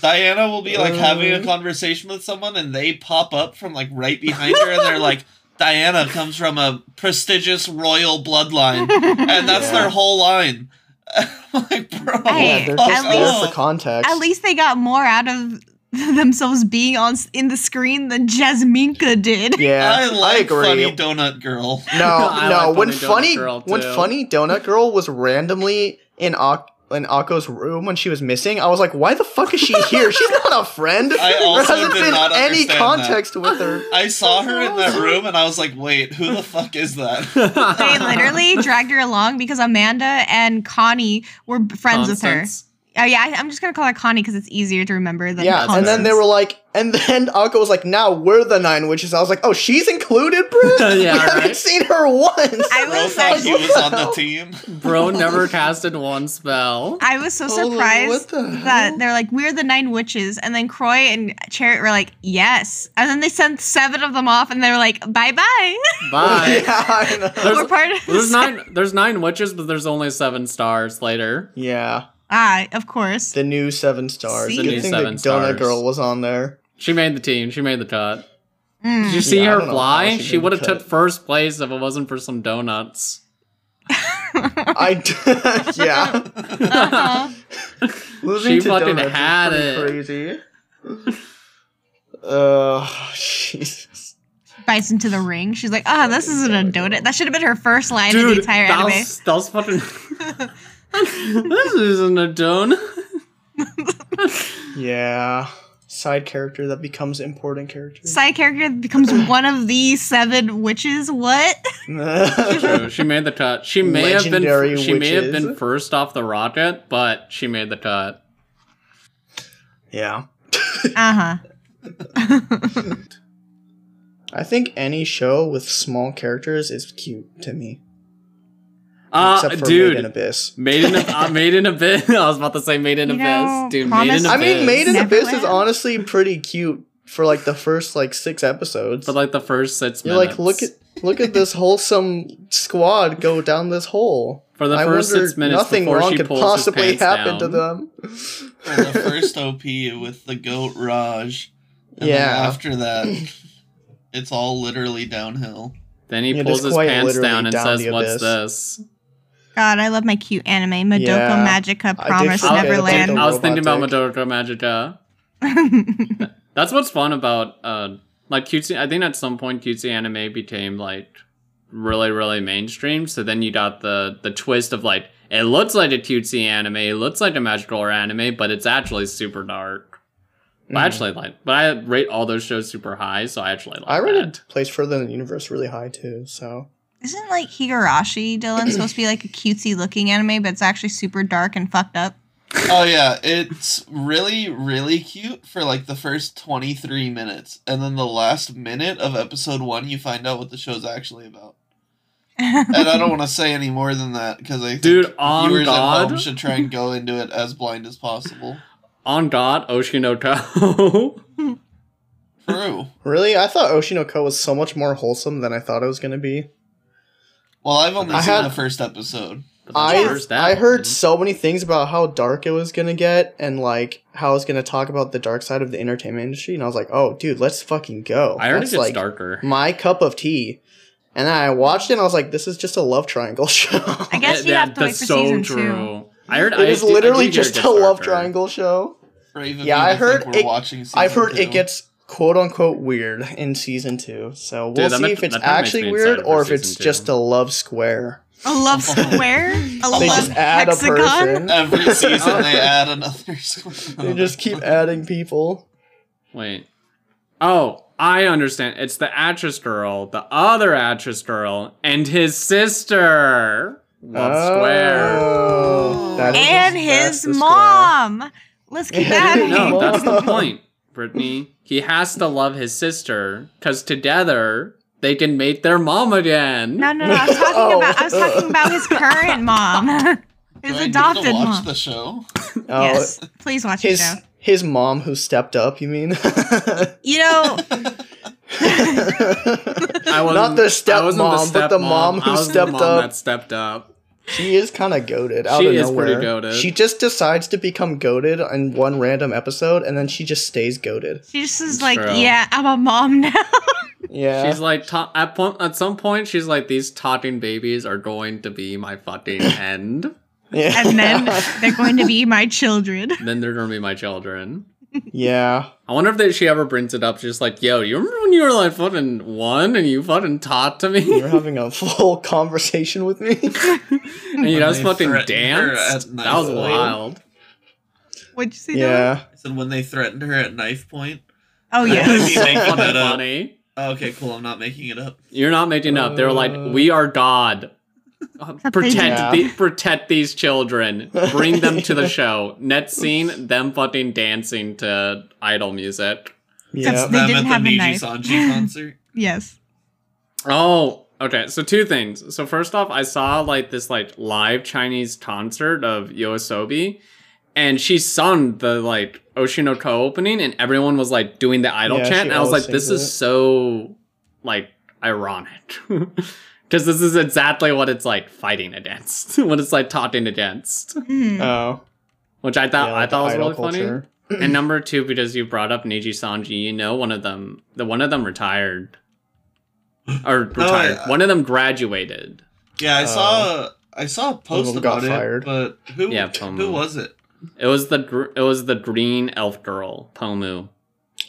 Diana will be like having a
Uh.
conversation with someone and they pop up from like right behind her and they're like, <laughs> Diana comes from a prestigious royal bloodline. And that's
Yeah.
their whole line. <laughs> Like, bro.
Hey,
yeah, they're just
at
there
off.
for context.
At least they got more out of themselves being on in the screen than Jasminka did.
yeah,
I like
agree.
Funny Donut Girl.
No, <laughs>
I
no.
like
when
Funny Donut
funny,
Girl,
when funny Donut Girl was randomly in Ak- in Akko's room when she was missing, I was like, "Why the fuck is she here? She's not a friend.
I
there hasn't
did
been
not
any
understand
context with her."
I saw her in that <laughs> room and I was like, wait, who the fuck is that? <laughs>
They literally dragged her along because Amanda and Connie were b- friends with her.
Constance.
Oh yeah, I, I'm just gonna call her Connie because it's easier to remember than
Yeah, and then they were like, and then <laughs> Akko was like, "Now we're the nine witches." I was like, "Oh, she's included, bro. <laughs>
Yeah,
we haven't seen her once."
I <laughs>
Bro
was
thought
like-
he was on the team.
Bro never casted one spell.
I was so surprised
what the
that they're like, we're the nine witches. And then Croy and Chariot were like, yes. And then they sent seven of them off and they were like, bye bye.
Bye.
yeah, I know.
There's-
we're part of
There's nine. There's nine witches, but there's only seven stars later.
Yeah,
Ah, of course.
the new seven stars.
See?
Good
The new
thing
seven
the Donut. Girl was on there.
She made the team. She made the cut.
Mm.
Did you see
Yeah,
her
don't know how
fly?
she
She would have took first place if it wasn't for some donuts. <laughs>
I d- <laughs> yeah.
Uh-huh. <laughs>
Losing
She
to
fucking
donuts is
had
pretty
it.
Crazy. Uh, Jesus.
Bites into the ring. She's like, ah, this isn't a donut. That should have been her first line in the entire
that
anime.
was, that was fucking. This isn't a donut. <laughs>
Yeah. Side character that becomes important character.
Side character becomes one of the seven witches. What? <laughs>
True, she made the cut. She may have
Legendary
been. She may have been first off the rocket, but she made the cut.
yeah.
Uh huh. <laughs>
I think any show with small characters is cute to me.
Uh,
except for
dude,
Made in Abyss.
Made in <laughs> uh, Made in Abyss. <laughs> I was about to say Made in
You know,
Abyss, dude. Made in Abyss.
I mean, Made in Abyss is honestly pretty cute for like the first like six episodes.
for like the first 6
You're
minutes.
like, look at look at this <laughs> wholesome squad go down this hole.
for the
I
first
wonder
six minutes
nothing
before
wrong
she
could
pulls
possibly
his pants
happen to them.
Well, the first OP with the goat Reg. And then
Yeah.
after that, it's all literally downhill.
Then he
Yeah,
pulls his pants down and
down
says, "What's
abyss."
this?"
God, I love my cute anime. Madoka
Yeah.
Magica Promise
forget about
Neverland.
I was thinking about. Madoka Magica. <laughs> That's what's fun about uh like cutesy. I think at some point cutesy anime became like really really mainstream. So then you got the the twist of like it looks like a cutesy anime, it looks like a magical or anime, but it's actually super dark. But I actually like, but I rate all those shows super high, so I actually like.
I rated
that.
Place Further Than the Universe really high too, so
Isn't like Higurashi Dylan supposed to be like a cutesy looking anime, but it's actually super dark and fucked up?
Oh yeah, it's really really cute for like the first 23 minutes and then the last minute of episode 1 you find out what the show's actually about. And I don't <laughs> want to say any more than that cuz I think
Dude, on
viewers at
God.
home should try and go into it as blind as possible.
On God, Oshinoko.
True. <laughs>
really I thought Oshinoko was so much more wholesome than I thought it was gonna be.
Well, I've only
I
seen
had-
the first episode.
I
First
I heard so many things about how dark it was gonna get and like how it's gonna talk about the dark side of the entertainment industry, and I was like, oh, dude, let's fucking go.
I heard it gets
like
darker.
my cup of tea. And then I watched it, and I was like, this is just a love triangle <laughs> show.
I guess you have to wait for season two.
I heard
it
I
is
do- I do
literally just a love triangle show.
Brave of
Yeah, I heard
we're
it-
watching season
I've heard
two.
it gets quote unquote weird in season two. So we'll
Dude,
see
ma-
if it's
that kinda
actually weird or if it's
season
just a love square.
A love square? <laughs> A
They
love
just add
hexagon?
a person.
Every <laughs> season they add another square.
They just keep adding people.
Wait. Oh, I understand. It's the actress girl, the other actress girl, and his sister. Love oh. Square.
Oh, that is-
and his
the square.
mom. Let's keep that. <laughs> in
No,
mind.
that's the point, Brittany. He has to love his sister because together they can make their mom again.
No, no, no. I was talking
Oh.
about. I was talking about his <laughs> current mom, his
Do I need
adopted
to watch
mom.
the show.
Oh,
yes, please watch the
his
show.
his mom who stepped up. You mean?
You know, <laughs>
I wasn't,
Not the
I
step mom, but the
stepmom.
mom who
I was the
stepped
mom
up.
That stepped up.
She is kind of goaded out
She
of
is
nowhere.
pretty goated.
She just decides to become goaded in one random episode, and then she just stays goaded.
she just is
It's
like,
true.
yeah, I'm a mom now. <laughs>
Yeah,
She's like ta- at point at some point she's like these talking babies are going to be my fucking <laughs> end.
yeah,
and then <laughs> they're going to be my children.
then they're gonna be my children.
Yeah.
I wonder if they, she ever brings it up. Just like, yo, you remember when you were like fucking one and you fucking taught to me
You're having a full conversation with me. <laughs>
and you
When
guys fucking
threatened her
danced.
at
That was
point.
wild.
What'd you say? Dylan?
yeah,
I said when they threatened her at knife point.
Oh
Yeah.
yeah.
Maybe making
fucking
that up.
funny.
Oh, okay, cool. I'm not making it up.
You're not making it up. They were like,
Uh,
"We are God. Uh, protect
did.
the, protect these children. Bring them to the <laughs> show. Next scene, them fucking dancing to idol music.
yeah.
They
Them
didn't
at
have a
Niji
knife. <laughs>
Concert.
yes.
Oh, okay. So two things. So first off, I saw like this like live Chinese concert of Yoasobi, and she sung the like Oshinoko opening, and everyone was like doing the idol
Yeah,
chant. And I was like, this
sings
is
it.
so like ironic. <laughs> Because this is exactly what it's like fighting against, <laughs> what it's like talking against,
Mhm.
Oh,
which I thought
yeah,
I thought was
idol
really funny. and number two, because you brought up Niji Sanji, you know one of them, the one of them retired, or retired.
yeah.
One of them graduated.
Yeah, I
Oh.
saw I saw a post
them got
about it,
fired.
but who
Yeah, Pomu.
who was it?
It was the gr- it was the green elf girl, Pomu.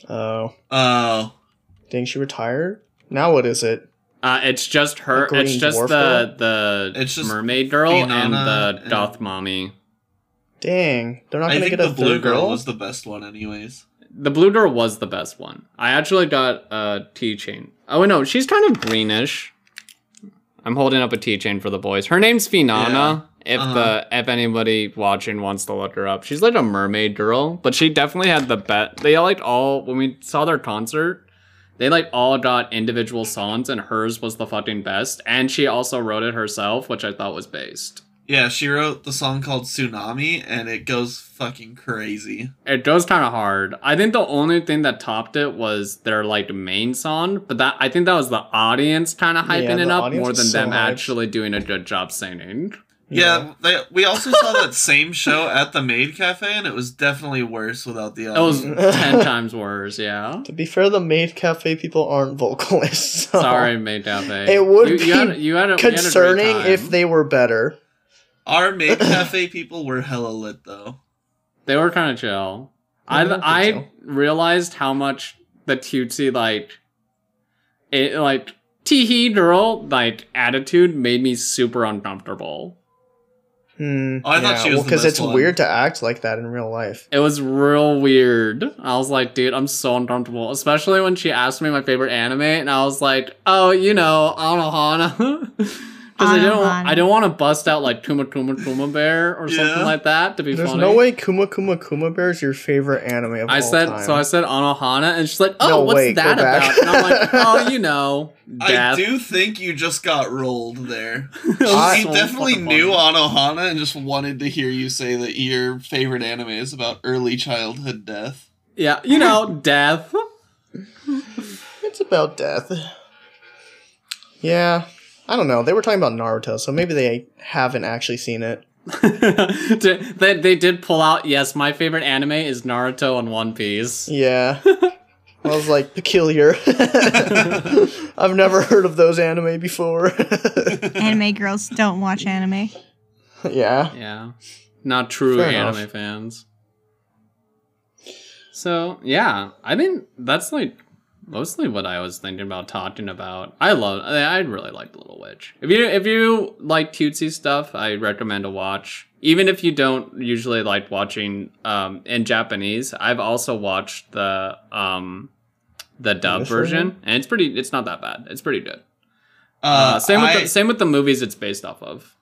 Oh,
Oh,
dang, she retired. Now what is it?
Uh, it's just her.
The
It's just
dwarf
the the
It's just
mermaid girl and the
and-
Doth mommy.
Dang, they're not
I
gonna
think
get a
the blue girl
girl.
was the best one, anyways.
The blue girl was the best one. I actually got a T chain. Oh no, she's kind of greenish. I'm holding up a T chain for the boys. Her name's Finana. If
Uh-huh.
the if anybody watching wants to look her up, she's like a mermaid girl, but she definitely had the bet. They liked all when we saw their concert, they like all got individual songs, and hers was the fucking best. And she also wrote it herself, which I thought was based.
Yeah, she wrote the song called Tsunami, and it goes fucking crazy.
It goes kind of hard. I think the only thing that topped it was their like main song, but that I think that was the audience kind of hyping
Yeah,
it up more than
so
them
hyped.
actually doing a good job singing.
Yeah, they, we also saw that same show at the Maid Cafe, and it was definitely worse without the
It was ten <laughs> times worse. Yeah.
To be fair, the maid cafe people aren't vocalists. so
Sorry, Maid Cafe. <laughs>
It would
you,
be
you had, you had a, you had a
Concerning if they were better.
Our Maid <laughs> Cafe people were hella lit, though.
they were kind of chill.
I
I I
so.
realized how much the cutesy like it like teehee girl like attitude made me super uncomfortable.
Hmm.
Oh, I thought she was
because
best
it's
one.
weird to act like that in real life.
It was real weird. I was like, dude, I'm so uncomfortable. Especially when she asked me my favorite anime, and I was like, oh, you know, Anohana. <laughs> Because I
don't
I didn't want to bust out like Kuma Kuma Kuma Bear or something
Yeah.
like that to be funny.
There's
funny.
no way Kuma Kuma Kuma Bear is your favorite anime of
I
all
said
time.
so. I said Anohana, and she's like, "Oh,
No,
what's
wait, go
that
back.
about?" And I'm like, <laughs> "Oh, you know,
I do think you just got rolled there. <laughs>
I-
so
definitely knew
funny.
Anohana and just wanted to hear you say that your favorite anime is about early childhood death.
Yeah, you know, <laughs> death.
It's about death. Yeah. I don't know. They were talking about Naruto, so maybe they haven't actually seen it. <laughs>
they, they did pull out. Yes, my favorite anime is Naruto and One Piece.
Yeah. <laughs> I was like, peculiar. <laughs> I've never heard of those anime before.
Anime girls don't watch anime.
yeah.
Yeah. Not true
Fair
anime
enough.
fans. So, yeah, I think that's like mostly what I was thinking about talking about. I love I I really like Little Witch. If you if you like cutesy stuff, I recommend to watch. Even if you don't usually like watching um in Japanese, I've also watched the um the dub version,
version?
and it's pretty. It's not that bad. It's pretty good.
Uh,
Uh, same with
I,
the, same with the movies it's based off of.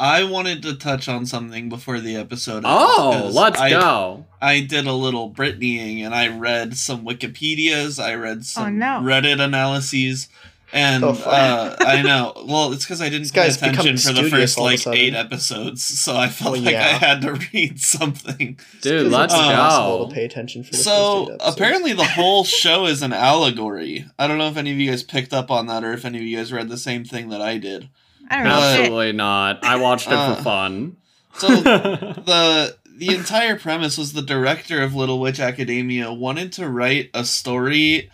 I wanted to touch on something before the episode. ends,
Oh,
'cause
let's
I,
go.
I did a little Britneying and I read some Wikipedias. I read some
no.
Reddit analyses. And
Oh,
uh, I know. Well, it's because I <laughs> didn't pay attention for the first
all of a
like eight episodes, <laughs> so I felt
Well,
like I had to read something.
Dude,
It's
let's
impossible
go.
to pay attention for the
So
first eight
apparently, the whole <laughs> show is an allegory. I don't know if any of you guys picked up on that, or if any of you guys read the same thing that I did.
I don't know. Shit.
Absolutely not. I watched it
Uh,
for fun.
So <laughs> the the entire premise was the director of Little Witch Academia wanted to write a story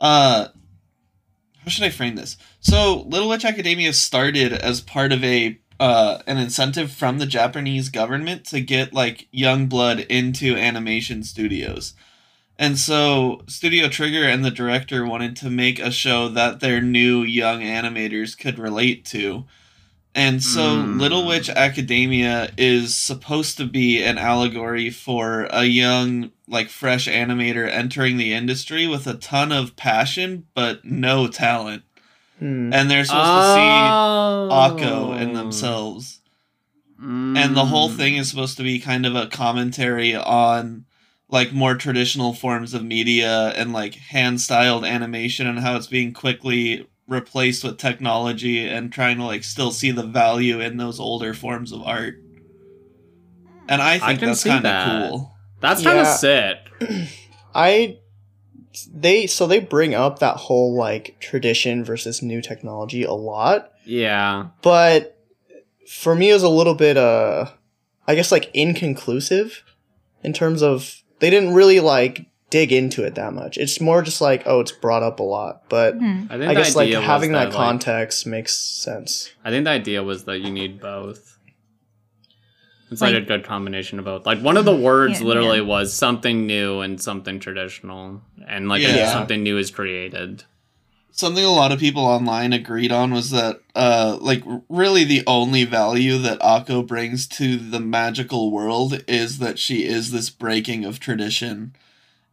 uh how should I frame this? So Little Witch Academia started as part of a uh an incentive from the Japanese government to get like young blood into animation studios. And so Studio Trigger and the director wanted to make a show that their new young animators could relate to. And so
Mm.
Little Witch Academia is supposed to be an allegory for a young, like, fresh animator entering the industry with a ton of passion, but no talent.
Hmm.
And they're supposed to see
Oh.
Akko in themselves. And the whole
Mm.
thing is supposed to be kind of a commentary on like more traditional forms of media and like hand styled animation and how it's being quickly replaced with technology and trying to like still see the value in those older forms of art. And I think
can
that's kind of
that.
cool.
That's kind of
Yeah.
sick. <clears throat>
I they so they bring up that whole like tradition versus new technology a lot,
Yeah.
but for me it was a little bit uh I guess like inconclusive in terms of they didn't really like dig into it that much. It's more just like oh it's brought up a lot, but
Hmm.
I
I guess like
idea was
having that
like-
context makes sense.
I think the idea was that you need both. It's like,
Like-
a good combination of both. Like one of the words
Yeah,
literally
yeah.
was something new and something traditional, and like
Yeah.
something new is created.
Something a lot of people online agreed on was that, uh, like, really the only value that Akko brings to the magical world is that she is this breaking of tradition.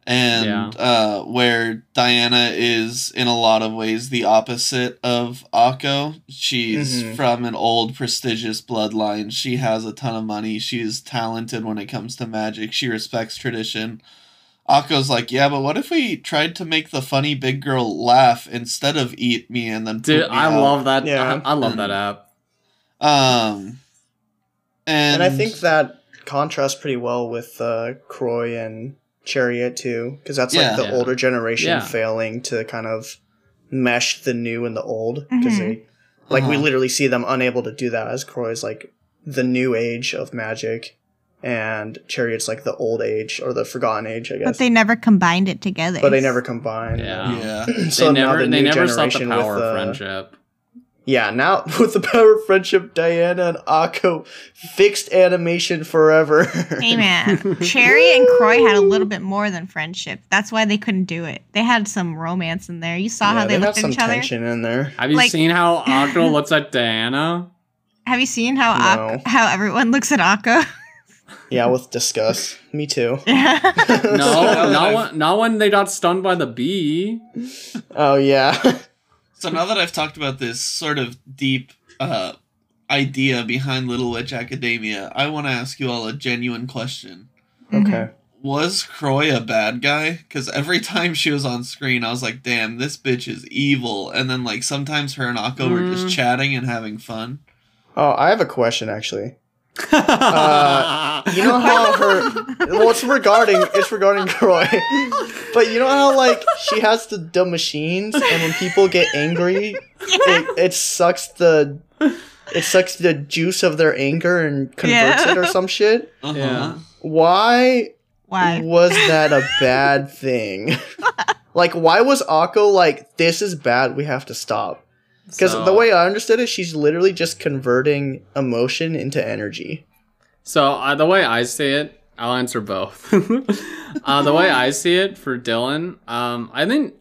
And
Yeah.
uh, where Diana is, in a lot of ways, the opposite of Akko. She's
Mhm.
from an old, prestigious bloodline. She has a ton of money. She's talented when it comes to magic. She respects tradition. Akko's like, yeah, but what if we tried to make the funny big girl laugh instead of eat me and then
Dude,
poop me
I
out?
love that.
Yeah.
I, I love that app.
Um, and,
And, I think that contrasts pretty well with uh, Croy and Chariot too, because that's
Yeah.
like the
Yeah.
older generation
Yeah.
failing to kind of mesh the new and the old, because
Mhm.
they like we
Uh-huh.
literally see them unable to do that as Croy's like the new age of magic, and Chariot's like the old age or the forgotten age, I guess.
But they never combined it together.
But they never combine.
Yeah.
yeah, <clears throat>
so
they
now
never,
the
they
new
never sought the
generation
power
with,
of
uh,
friendship.
Yeah, now <laughs> with the power of friendship, Diana and Akko fixed animation forever. <laughs>
Hey man, Cherry and Croy had a little bit more than friendship. That's why they couldn't do it. They had some romance in there. You saw
Yeah,
how they,
have
looked at each other.
tension in there.
Have you
like-
seen how <laughs> Akko looks at Diana?
Have you seen how
No.
Ak- how everyone looks at Akko?
Yeah, with disgust. Me too.
Yeah. <laughs>
No, not when, not when they got stunned by the bee.
Oh yeah.
So now that I've talked about this sort of deep uh, idea behind Little Witch Academia, I want to ask you all a genuine question.
okay.
Was Croy a bad guy? Because every time she was on screen, I was like, damn, this bitch is evil. And then, like, sometimes her and Akko were just
Mm.
chatting and having fun.
Oh, I have a question actually. Uh, You know how her well it's regarding it's regarding Croy. But you know how like she has the the machines and when people get angry it, it sucks the it sucks the juice of their anger and converts
Yeah.
it or some shit.
Uh-huh.
Yeah.
Why
Why?
was that a bad thing? <laughs> like why was Akko like this is bad we have to stop? Because
So-
the way I understood it, she's literally just converting emotion into energy.
So uh, the way I see it, I'll answer both. <laughs> uh, the way I see it for Dylan, um, I think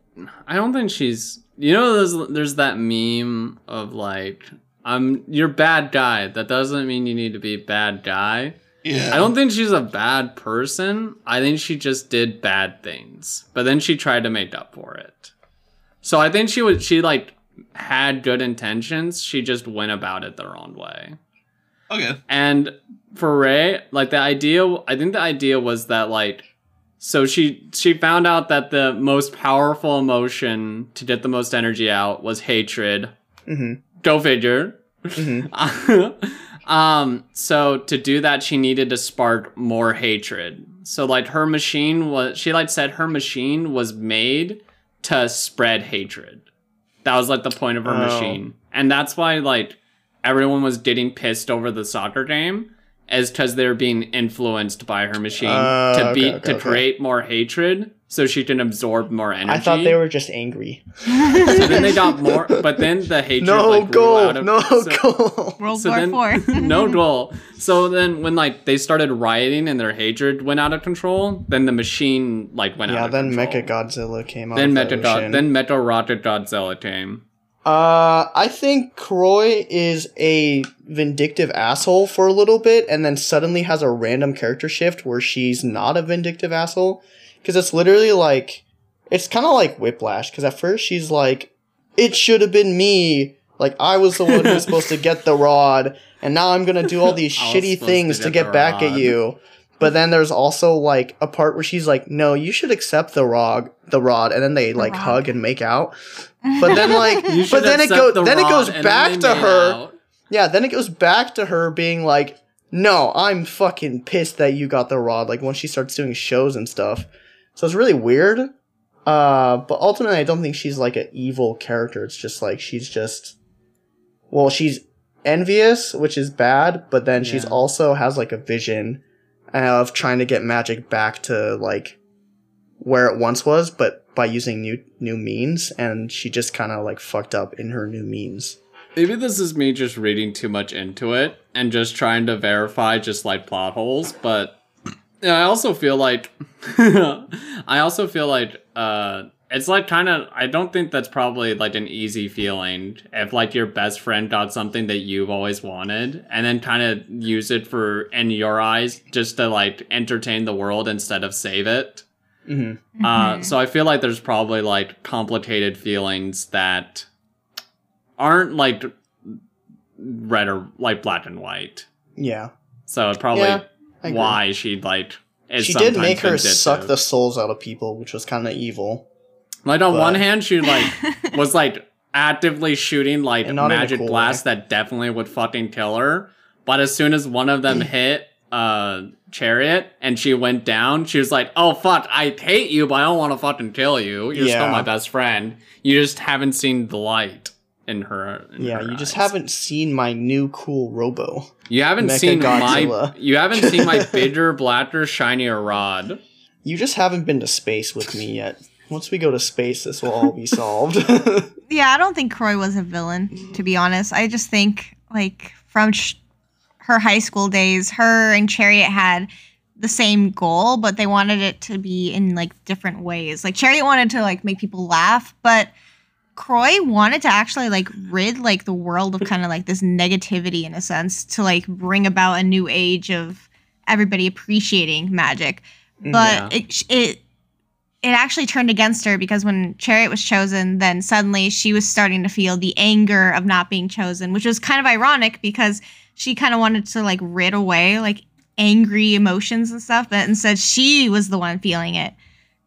I don't think she's. You know, there's there's that meme of like, I'm you're bad guy. That doesn't mean you need to be a bad guy.
Yeah.
I don't think she's a bad person. I think she just did bad things. But then she tried to make up for it. So I think she was she like had good intentions. She just went about it the wrong way.
Okay.
And for Ray, like the idea I think the idea was that like so she she found out that the most powerful emotion to get the most energy out was hatred.
Mm-hmm.
Go figure.
hmm <laughs>
um so to do that she needed to spark more hatred so like her machine was she like said her machine was made to spread hatred that was like the point of her
Oh.
machine and that's why like everyone was getting pissed over the soccer game is because they're being influenced by her machine
Oh,
to be
okay, okay,
to
okay.
create more hatred so she can absorb more energy
I thought they were just angry.
so then they got more but then the <laughs> hatred
No
like,
goal.
out of
No
so-
goal.
World
so
War
then,
Four. <laughs>
no goal. So then, when like they started rioting and their hatred went out of control, then the machine like went out.
Yeah, then
control.
Mecha Godzilla came.
Then
of the
Mecha God, then Metal Rocket Godzilla came.
Uh, I think Croy is a vindictive asshole for a little bit, and then suddenly has a random character shift where she's not a vindictive asshole. Because it's literally like, it's kind of like Whiplash. Because at first she's like, "It should have been me. Like I was the one who was <laughs> supposed to get the rod, and now I'm gonna do all <laughs> these shitty
supposed to
things to
get
get
the
back at you." But then there's also like a part where she's like, "No, you should accept the rod, the rod," and then they like
rod.
hug and make out. But then like, but then it goes
the
then it goes back to her.
out.
Yeah, then it goes back to her being like, "No, I'm fucking pissed that you got the rod." Like when she starts doing shows and stuff. So it's really weird. Uh, but ultimately, I don't think she's like an evil character. It's just like she's just, well, she's envious, which is bad. But then she's also has like a vision of trying to get magic back to like where it once was, but by using new new means. And she just kind of like fucked up in her new means.
Maybe this is me just reading too much into it and just trying to verify just like plot holes, but <clears throat> I also feel like <laughs> I also feel like uh it's like kind of I don't think that's probably like an easy feeling if like your best friend got something that you've always wanted and then kind of use it for in your eyes just to like entertain the world instead of save it.
Mm-hmm.
Uh, so I feel like there's probably like complicated feelings that aren't like red or like black and white.
Yeah.
So probably
Yeah,
why she like is
she did make her
vindictive.
suck the souls out of people, which was kind of evil.
like on
but-
one hand she like <laughs> was like actively shooting like
And not in a
magic
cool
blast
way.
that definitely would fucking kill her. But as soon as one of them <clears throat> hit uh chariot and she went down, she was like, "Oh fuck, I hate you, but I don't want to fucking kill you. You're still my best friend. You just haven't seen the light in her." in
Yeah,
her
you just haven't seen my new cool Robo.
You haven't
Mecha
seen my. You haven't seen my <laughs> bigger, blacker, shinier rod.
You just haven't been to space with me yet. Once we go to space, this will all be <laughs> solved.
Yeah, I don't think Croy was a villain, to be honest. I just think, like, from sh- her high school days, her and Chariot had the same goal, but they wanted it to be in, like, different ways. Like, Chariot wanted to, like, make people laugh, but Croy wanted to actually, like, rid, like, the world of kind of, like, this negativity, in a sense, to, like, bring about a new age of everybody appreciating magic. Mm, but
Yeah.
it, it it actually turned against her because when Chariot was chosen, then suddenly she was starting to feel the anger of not being chosen, which was kind of ironic because she kind of wanted to like rid away like angry emotions and stuff, but instead she was the one feeling it.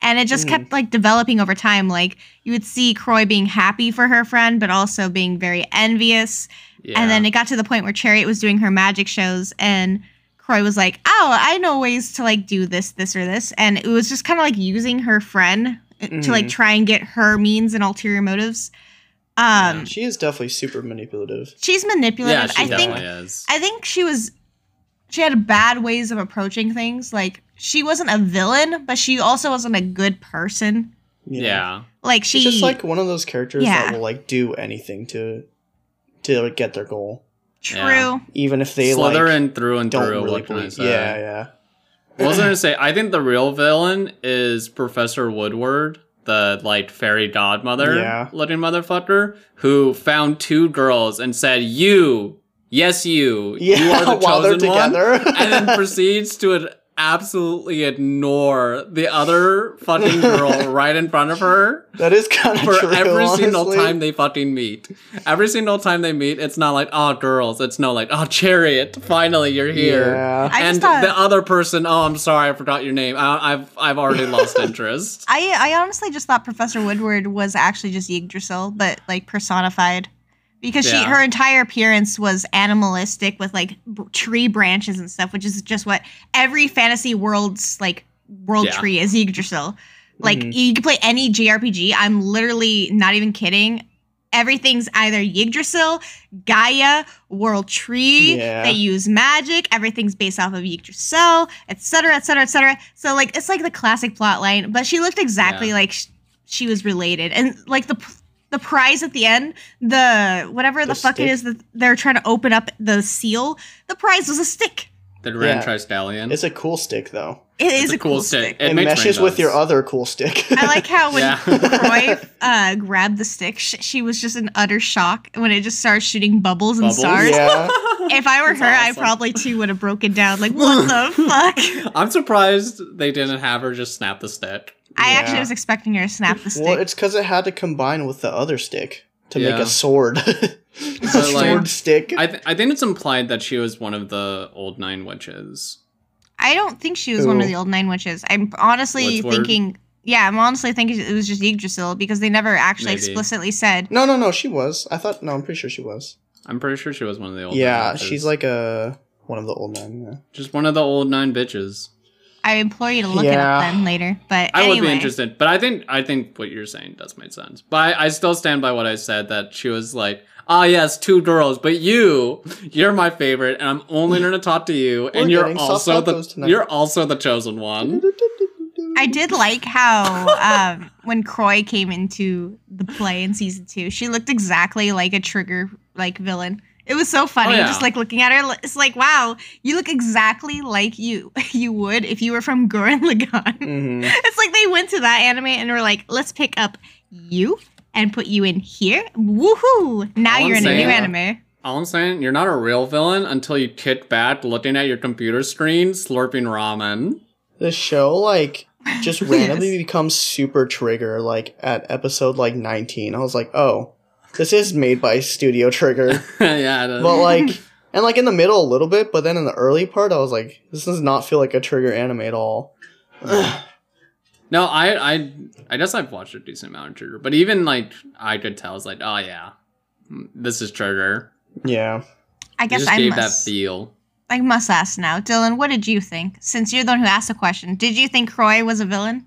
And it just
Mhm.
kept like developing over time. Like you would see Croy being happy for her friend, but also being very envious.
Yeah.
And then it got to the point where Chariot was doing her magic shows and Croy was like, "Oh, I know ways to like do this, this, or this," and it was just kind of like using her friend uh, to like
Mhm.
try and get her means and ulterior motives. Um,
she is definitely super manipulative.
she's manipulative.
yeah, she
I think.
is.
I think she was. She had bad ways of approaching things. Like she wasn't a villain, but she also wasn't a good person.
yeah.
Like she.
She's just like one of those characters
Yeah.
that will like do anything to to like, get their goal,
true.
Yeah.
even if they
Slytherin
like
through and
don't
through.
really
what can I
believe.
say?
Yeah, yeah.
I was gonna say, I think the real villain is Professor Woodward, the like fairy godmother
Yeah.
looking motherfucker, who found two girls and said, "You yes, you,
Yeah,
you are the <laughs>
while they're
chosen one,
together.
and then <laughs> proceeds to ad- absolutely ignore the other fucking girl <laughs> right in front of her
that is kind of
for
true.
every single time they fucking meet. Every single time they meet, it's not like, oh, girls. It's no like, oh, chariot. Finally, you're here.
Yeah.
And
thought-
the other person, oh, I'm sorry, I forgot your name. I, I've I've already lost <laughs> interest.
I I honestly just thought Professor Woodward was actually just Yggdrasil, but like personified. Because she her entire appearance was animalistic with like b- tree branches and stuff, which is just what every fantasy world's like world
Yeah.
tree is Yggdrasil. Like
Mhm.
you can play any JRPG. I'm literally not even kidding. Everything's either Yggdrasil, Gaia, World Tree.
Yeah.
They use magic. Everything's based off of Yggdrasil, etc., etc., etc. So like it's like the classic plot line, but she looked exactly
Yeah.
like sh- she was related, and like the the prize at the end, the whatever the,
The
fuck
stick?
it is that they're trying to open up the seal. The prize was a stick.
The Grand
Yeah.
Triskelion.
It's a cool stick though.
It is
It's
a, cool stick.
It,
makes
meshes with your other cool stick. <laughs>
I like how when
Yeah.
Croy <laughs> uh, grabbed the stick, sh- she was just in utter shock when it just started shooting bubbles and
Bubbles?
stars.
yeah. <laughs>
If I were
That's
her, I probably too would have broken down. Like, what the fuck?
I'm surprised they didn't have her just snap the stick.
I
Yeah.
actually was expecting her to snap the stick.
Well, it's because it had to combine with the other stick to make a sword. it's a
But, like,
sword stick.
I th- I think it's implied that she was one of the old nine witches.
I don't think she was one of the old nine witches. I'm honestly
Woodsword?
thinking, yeah, I'm honestly thinking it was just Yggdrasil because they never actually
Maybe.
explicitly said.
no, no, no. She was. I thought. No, I'm pretty sure she was.
I'm pretty sure she was one of the old.
yeah,
nine witches.
she's like a one of the old nine. Yeah.
just one of the old nine bitches.
I implore you to look it up then later. But
I
anyway,
would be interested, but I think I think what you're saying does make sense. But I, I still stand by what I said that she was like, ah, yes, two girls, but you, you're my favorite, and I'm only going <laughs> to talk to you,
We're
and you're also the
tonight.
you're also the chosen one.
I did like how um, when Croy came into the play in season two, she looked exactly like a trigger like villain. It was so funny,
Oh, yeah.
just like looking at her. It's like, wow, you look exactly like you <laughs> you would if you were from Gurren Lagann.
hmm <laughs>
It's like they went to that anime and were like, let's pick up you and put you in here. Woohoo! Now
All I'm
you're in a new anime.
All I'm saying, you're not a real villain until you kick back, looking at your computer screen, slurping ramen.
The show like just <laughs> randomly
Yes.
becomes super trigger like at episode like 19. I was like, oh, this is made by Studio Trigger. <laughs>
yeah, it is.
but like, and like in the middle a little bit, but then in the early part, I was like, this does not feel like a Trigger anime at all. <sighs>
no, I, I, I guess I've watched a decent amount of Trigger, but even like I could tell, it's like, oh yeah, mm, this is Trigger.
yeah.
I
It
guess
just
I
gave
must.
that feel.
I must ask now, Dylan. What did you think? Since you're the one who asked the question, did you think Croy was a villain?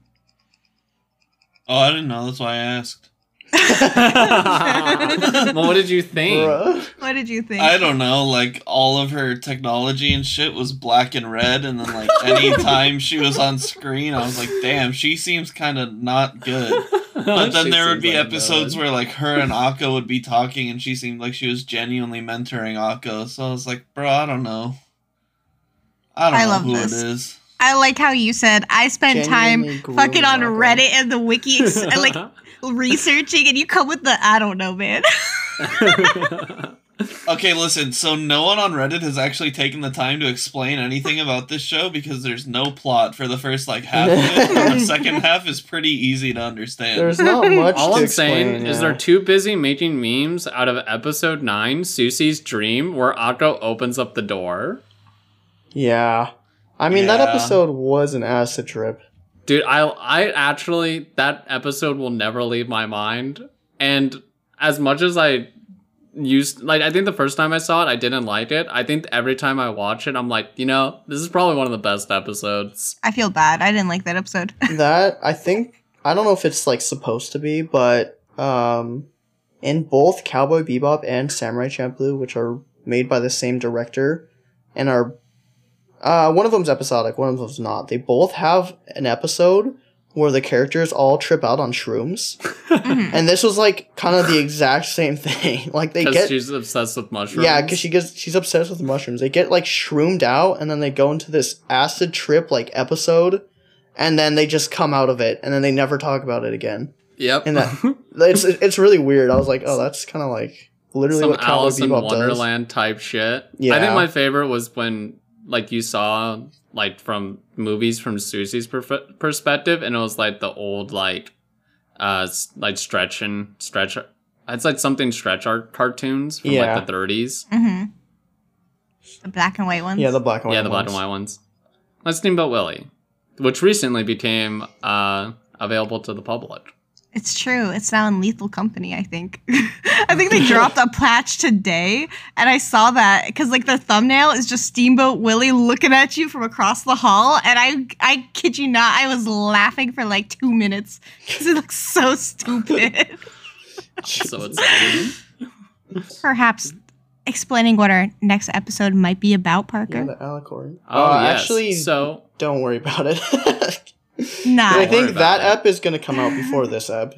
Oh, I didn't know. That's why I asked. <laughs>
well, what did you think?
Bruh.
What did you think?
I don't know. Like all of her technology and shit was black and red, and then like anytime she was on screen, I was like, damn, she seems kind of not good. But then there would be
like
episodes where like her and Akko would be talking, and she seemed like she was genuinely mentoring Akko. So I was like, bro, I don't know. I don't
I
know
love
who
this.
it is.
I like how you said I spent time fucking on
grueling,
Reddit and the wiki, and, like <laughs> researching, and you come with the I don't know, man. <laughs> <laughs>
Okay, listen. So no one on Reddit has actually taken the time to explain anything about this show because there's no plot for the first like half of it, and the second <laughs> half is pretty easy to understand.
There's not much.
All
to
I'm
explain,
saying is
yeah.
they're too busy making memes out of episode 9, Sucy's Dream, where Akko opens up the door.
Yeah. I mean, that episode was an acid trip.
Dude, I I actually that episode will never leave my mind. And as much as I used like I think the first time I saw it, I didn't like it. I think every time I watch it, I'm like, you know, this is probably one of the best episodes.
I feel bad. I didn't like that episode. <laughs>
that I think I don't know if it's like supposed to be, but um, in both Cowboy Bebop and Samurai Champloo, which are made by the same director, and are uh, one of them's episodic, one of them's not. They both have an episode where the characters all trip out on shrooms,
Mhm.
and this was like kind of the exact same thing. <laughs> like they get
she's obsessed with mushrooms.
yeah, because she gets she's obsessed with mushrooms. They get like shroomed out, and then they go into this acid trip like episode, and then they just come out of it, and then they never talk about it again.
Yep.
And that <laughs> it's it's really weird. I was like, oh, that's kind of like literally
some
what Cowboy
Alice in
Bebop does.
Wonderland type shit.
Yeah.
I think my favorite was when like you saw like from movies from Sucy's perf- perspective, and it was like the old like uh like stretch and stretch. It's like something stretch art cartoons from
Yeah.
like the 30s.
Mm-hmm. The black and white ones.
Yeah, the black and white.
yeah, the black and
ones.
white ones. Like Steamboat Willie, which recently became uh available to the public.
It's true. It's now in Lethal Company, I think. <laughs> I think they dropped a patch today, and I saw that because like their thumbnail is just Steamboat Willie looking at you from across the hall, and I I kid you not, I was laughing for like two minutes because it looks so stupid. <laughs>
So it's
Perhaps explaining what our next episode might be about,
Yeah,
Parker.
the allegory.
oh
Uh,
yes.
actually,
so
don't worry about it. <laughs>
Nah.
I think that
it.
ep is gonna come out before this ep.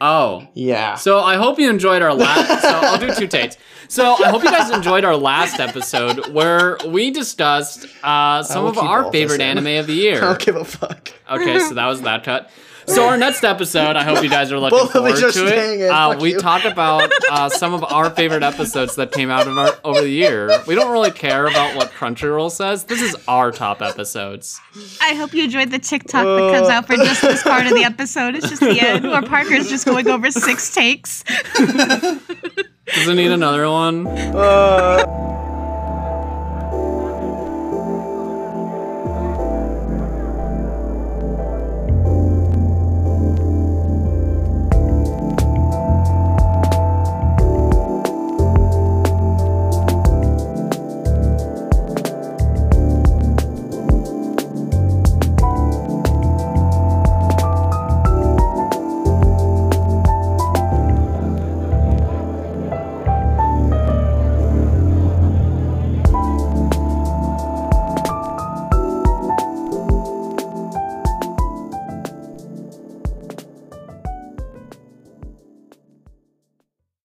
oh
Yeah.
So I hope you enjoyed our last. <laughs> so I'll do two takes. So I hope you guys enjoyed our last episode where we discussed uh, some of our favorite anime of the year. <laughs>
I
year.
don't give a fuck.
Okay, so that was that cut. So our next episode, I hope you guys are looking
Both
forward to
staying
it. Uh, we
you.
talk about uh, some of our favorite episodes that came out of our over the year. We don't really care about what Crunchyroll says. This is our top episodes.
I hope you enjoyed the TikTok that comes out for just this part of the episode. It's just the <laughs> end where Parker's just going over six takes.
Does it need another one?
Uh,